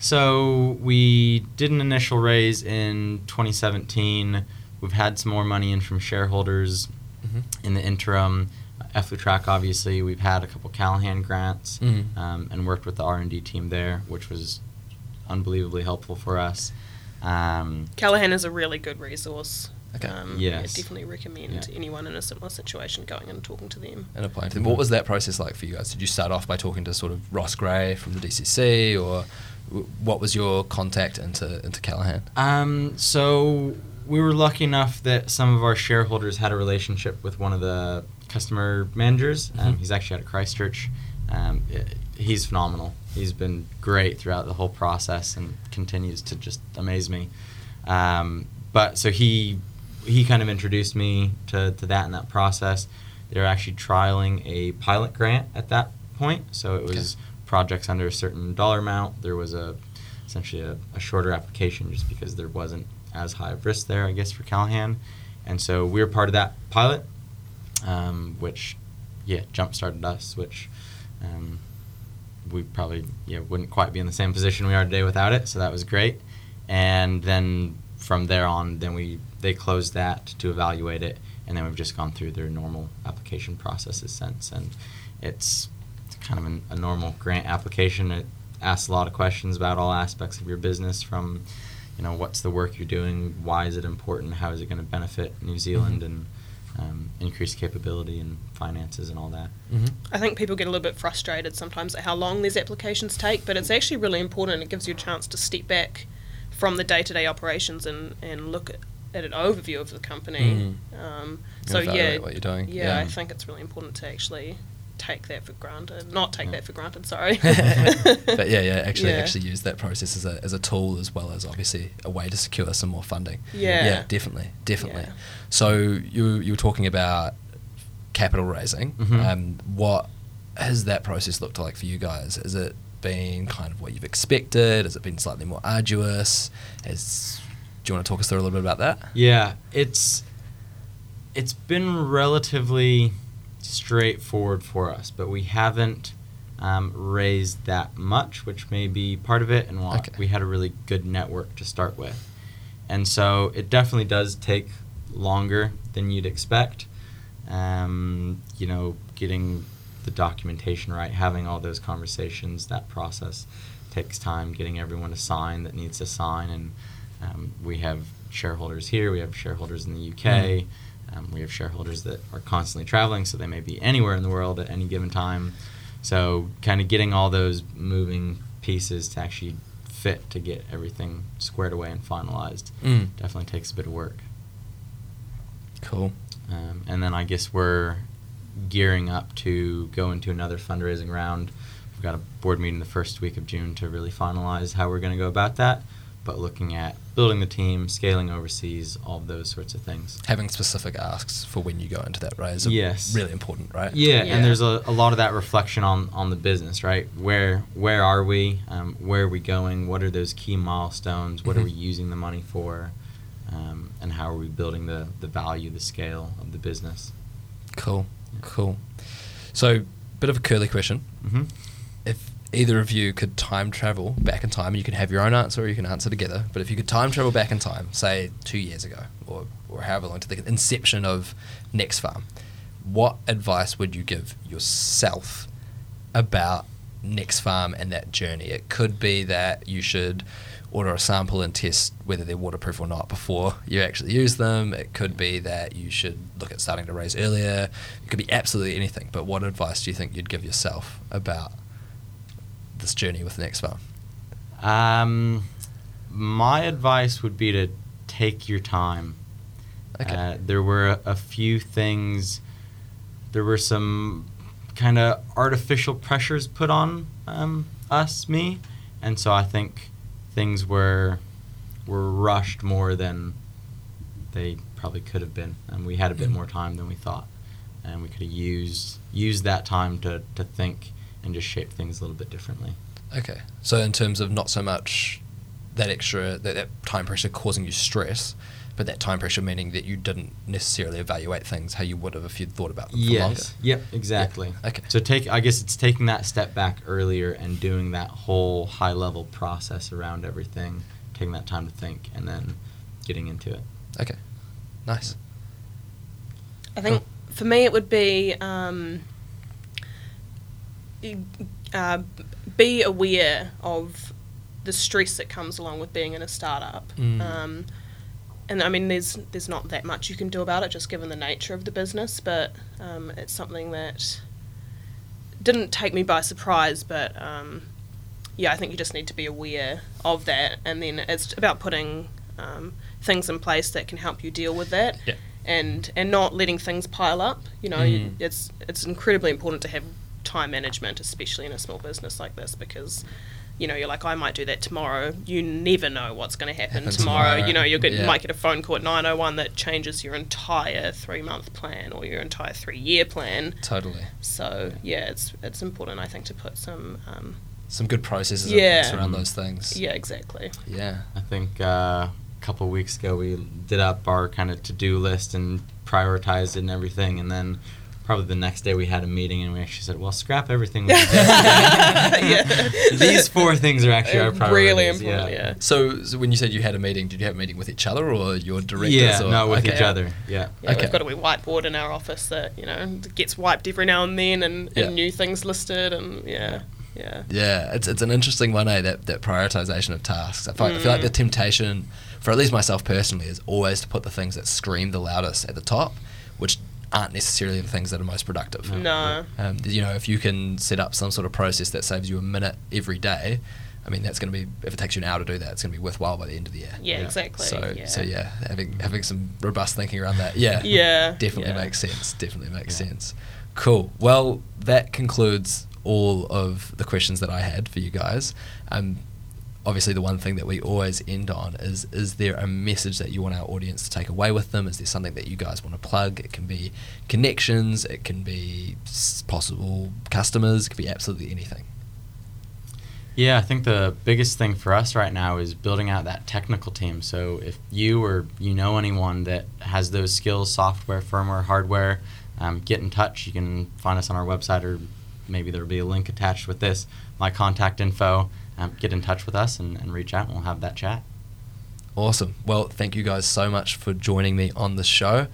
[SPEAKER 3] so we did an initial raise in 2017. We've had some more money in from shareholders mm-hmm. in the interim. Track, obviously, we've had a couple Callaghan grants mm-hmm. um, and worked with the R and D team there, which was unbelievably helpful for us. Um,
[SPEAKER 2] Callaghan is a really good resource.
[SPEAKER 3] Okay.
[SPEAKER 2] Um,
[SPEAKER 3] yes.
[SPEAKER 2] Yeah, definitely recommend yeah. anyone in a similar situation going and talking to them.
[SPEAKER 1] And applying to them. What was that process like for you guys? Did you start off by talking to sort of Ross Gray from the DCC, or what was your contact into into Callaghan?
[SPEAKER 3] Um, so we were lucky enough that some of our shareholders had a relationship with one of the customer managers. Um, mm-hmm. he's actually out of Christchurch. Um, he's phenomenal. He's been great throughout the whole process and continues to just amaze me. Um, but so he he kind of introduced me to, to that and that process. They were actually trialing a pilot grant at that point, so it was okay. Projects under a certain dollar amount. There was a essentially a, a shorter application just because there wasn't as high of risk there, I guess, for Callaghan. And so we were part of that pilot, um, which, yeah, jump started us, which um, we probably yeah, wouldn't quite be in the same position we are today without it. So that was great. And then from there on, then we they closed that to evaluate it, and then we've just gone through their normal application processes since. And it's kind of an, a normal grant application. It asks a lot of questions about all aspects of your business from you know what's the work you're doing why is it important how is it going to benefit new zealand mm-hmm. and um, increased capability and finances and all that.
[SPEAKER 2] Mm-hmm. I think people get a little bit frustrated sometimes at how long these applications take, but it's actually really important. It gives you a chance to step back from the day to day operations and, and look at, at, an overview of the company.
[SPEAKER 1] Mm. Um, so, yeah, what you're doing.
[SPEAKER 2] Yeah, yeah, I think it's really important to actually take that for granted. Not take yeah. that for granted. Sorry.
[SPEAKER 1] but yeah, yeah, actually, yeah. actually use that process as a, as a tool as well as obviously a way to secure some more funding.
[SPEAKER 2] Yeah.
[SPEAKER 1] Yeah, definitely, definitely. Yeah. So you you were talking about capital raising. Mm-hmm. Um, what has that process looked like for you guys? Has it been kind of what you've expected? Has it been slightly more arduous? Has do you want to talk us through a little bit about that?
[SPEAKER 3] Yeah, it's it's been relatively straightforward for us, but we haven't um, raised that much, which may be part of it. And okay. we had a really good network to start with. And so it definitely does take longer than you'd expect. Um, you know, getting the documentation right, having all those conversations, that process takes time. Getting everyone to sign that needs to sign, and um, we have shareholders here, we have shareholders in the UK. Mm-hmm. Um, we have shareholders that are constantly traveling, so they may be anywhere in the world at any given time. So, kind of getting all those moving pieces to actually fit to get everything squared away and finalized mm. definitely takes a bit of work.
[SPEAKER 1] Cool.
[SPEAKER 3] Um, and then I guess we're gearing up to go into another fundraising round. We've got a board meeting the first week of June to really finalize how we're going to go about that but looking at building the team, scaling overseas, all of those sorts of things.
[SPEAKER 1] Having specific asks for when you go into that raise
[SPEAKER 3] yes.
[SPEAKER 1] really important, right?
[SPEAKER 3] Yeah, yeah. and there's a, a, lot of that reflection on, on the business, right? Where where are we? Um, where are we going? What are those key milestones? What mm-hmm. are we using the money for? Um, and how are we building the, the value, the scale of the business?
[SPEAKER 1] Cool, yeah. cool. So, bit of a curly question.
[SPEAKER 3] Mm-hmm.
[SPEAKER 1] Either of you could time travel back in time, and you can have your own answer or you can answer together. But if you could time travel back in time, say two years ago or, or however long to the inception of Next Farm, what advice would you give yourself about Next Farm and that journey? It could be that you should order a sample and test whether they're waterproof or not before you actually use them. It could be that you should look at starting to raise earlier. It could be absolutely anything. But what advice do you think you'd give yourself about this journey with the Next Farm?
[SPEAKER 3] Um, my advice would be to take your time. Okay. Uh, there were a, a, few things. There were some kind of artificial pressures put on um, us, me, and so I think things were were rushed more than they probably could have been, and we had a bit mm. more time than we thought. and we could have used used that time to, to think and just shape things a little bit differently.
[SPEAKER 1] Okay. So in terms of not so much that extra that, that time pressure causing you stress, but that time pressure meaning that you didn't necessarily evaluate things how you would have if you'd thought about them for longer.
[SPEAKER 3] Yep. Exactly.
[SPEAKER 1] Okay.
[SPEAKER 3] So take. I guess it's taking that step back earlier and doing that whole high level process around everything, taking that time to think, and then getting into it.
[SPEAKER 1] Okay. Nice.
[SPEAKER 2] I think for me it would be um, y- uh, be aware of the stress that comes along with being in a startup.
[SPEAKER 1] Mm.
[SPEAKER 2] Um, and I mean, there's there's not that much you can do about it, just given the nature of the business. But um, it's something that didn't take me by surprise. But um, yeah, I think you just need to be aware of that, and then it's about putting um, things in place that can help you deal with that
[SPEAKER 1] Yeah.
[SPEAKER 2] and and not letting things pile up. You know, you-
[SPEAKER 1] Mm.
[SPEAKER 2] it's it's incredibly important to have time management, especially in a small business like this, because you know you're like I might do that tomorrow. You never know what's going to happen
[SPEAKER 1] Happen
[SPEAKER 2] tomorrow.
[SPEAKER 1] tomorrow,
[SPEAKER 2] You know, you get,
[SPEAKER 1] yeah.
[SPEAKER 2] might get a phone call at nine oh one that changes your entire three month plan or your entire three year plan.
[SPEAKER 1] Totally.
[SPEAKER 2] So yeah, it's it's important I think to put some um,
[SPEAKER 1] Some good processes
[SPEAKER 2] Yeah.
[SPEAKER 1] around those things.
[SPEAKER 2] yeah exactly.
[SPEAKER 1] Yeah.
[SPEAKER 3] I think uh, a couple of weeks ago we did up our kind of to do list and prioritized it and everything, and then probably the next day we had a meeting and we actually said, "Well, scrap everything." We did
[SPEAKER 2] Yeah.
[SPEAKER 3] These four things are actually our priorities.
[SPEAKER 2] really important. Yeah.
[SPEAKER 1] So, so when you said you had a meeting, did you have a meeting with each other or your directors?
[SPEAKER 3] Yeah,
[SPEAKER 1] or,
[SPEAKER 3] no, with
[SPEAKER 1] okay.
[SPEAKER 3] each other. Yeah.
[SPEAKER 2] Yeah,
[SPEAKER 1] Okay.
[SPEAKER 2] we've got a wee whiteboard in our office that you know gets wiped every now and then, and,
[SPEAKER 1] Yeah.
[SPEAKER 2] and new things listed, and yeah, yeah,
[SPEAKER 1] Yeah, it's, it's an interesting one, eh? That, that prioritization of tasks. I feel, I feel like
[SPEAKER 2] Mm.
[SPEAKER 1] the temptation, for at least myself personally, is always to put the things that scream the loudest at the top, which aren't necessarily the things that are most productive.
[SPEAKER 2] no,
[SPEAKER 1] Um, you know, if you can set up some sort of process that saves you a minute every day, I mean, that's going to be if it takes you an hour to do that, it's going to be worthwhile by the end of the year.
[SPEAKER 2] yeah,
[SPEAKER 3] Yeah.
[SPEAKER 2] exactly.
[SPEAKER 1] So,
[SPEAKER 2] yeah.
[SPEAKER 1] so yeah, having having some robust thinking around that, yeah,
[SPEAKER 2] Yeah,
[SPEAKER 1] definitely
[SPEAKER 2] yeah.
[SPEAKER 1] makes sense. Definitely makes
[SPEAKER 3] Yeah.
[SPEAKER 1] sense. Cool. Well, that concludes all of the questions that I had for you guys. Um, obviously, the one thing that we always end on is: is there a message that you want our audience to take away with them? Is there something that you guys want to plug? It can be connections. It can be possible customers. It could be absolutely anything.
[SPEAKER 3] Yeah, I think the biggest thing for us right now is building out that technical team. So if you or you know anyone that has those skills, software, firmware, hardware, um, get in touch. You can find us on our website, or maybe there'll be a link attached with this. My contact info. Um, get in touch with us and, and reach out, and we'll have that chat.
[SPEAKER 1] Awesome. Well, thank you guys so much for joining me on the show.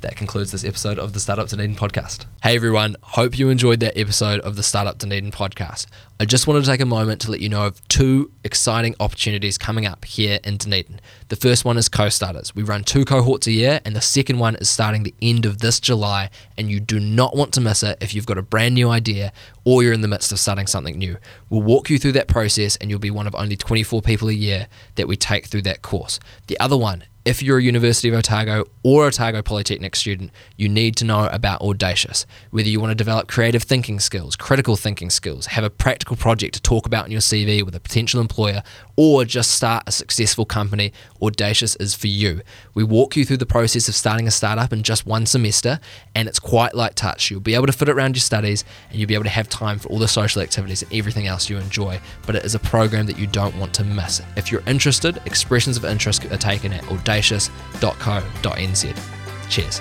[SPEAKER 1] That concludes this episode of the Startup Dunedin podcast. Hey everyone, hope you enjoyed that episode of the Startup Dunedin podcast. I just wanted to take a moment to let you know of two exciting opportunities coming up here in Dunedin. The first one is co-starters. We run two cohorts a year, and the second one is starting the end of this July, and you do not want to miss it if you've got a brand new idea or you're in the midst of starting something new. We'll walk you through that process, and you'll be one of only 24 people a year that we take through that course. The other one if you're a University of Otago or Otago Polytechnic student, you need to know about Audacious. Whether you want to develop creative thinking skills, critical thinking skills, have a practical project to talk about in your CV with a potential employer, or just start a successful company, Audacious is for you. We walk you through the process of starting a startup in just one semester, and it's quite light touch. You'll be able to fit it around your studies, and you'll be able to have time for all the social activities and everything else you enjoy. But it is a program that you don't want to miss. If you're interested, expressions of interest are taken at audacious.co.nz. Cheers.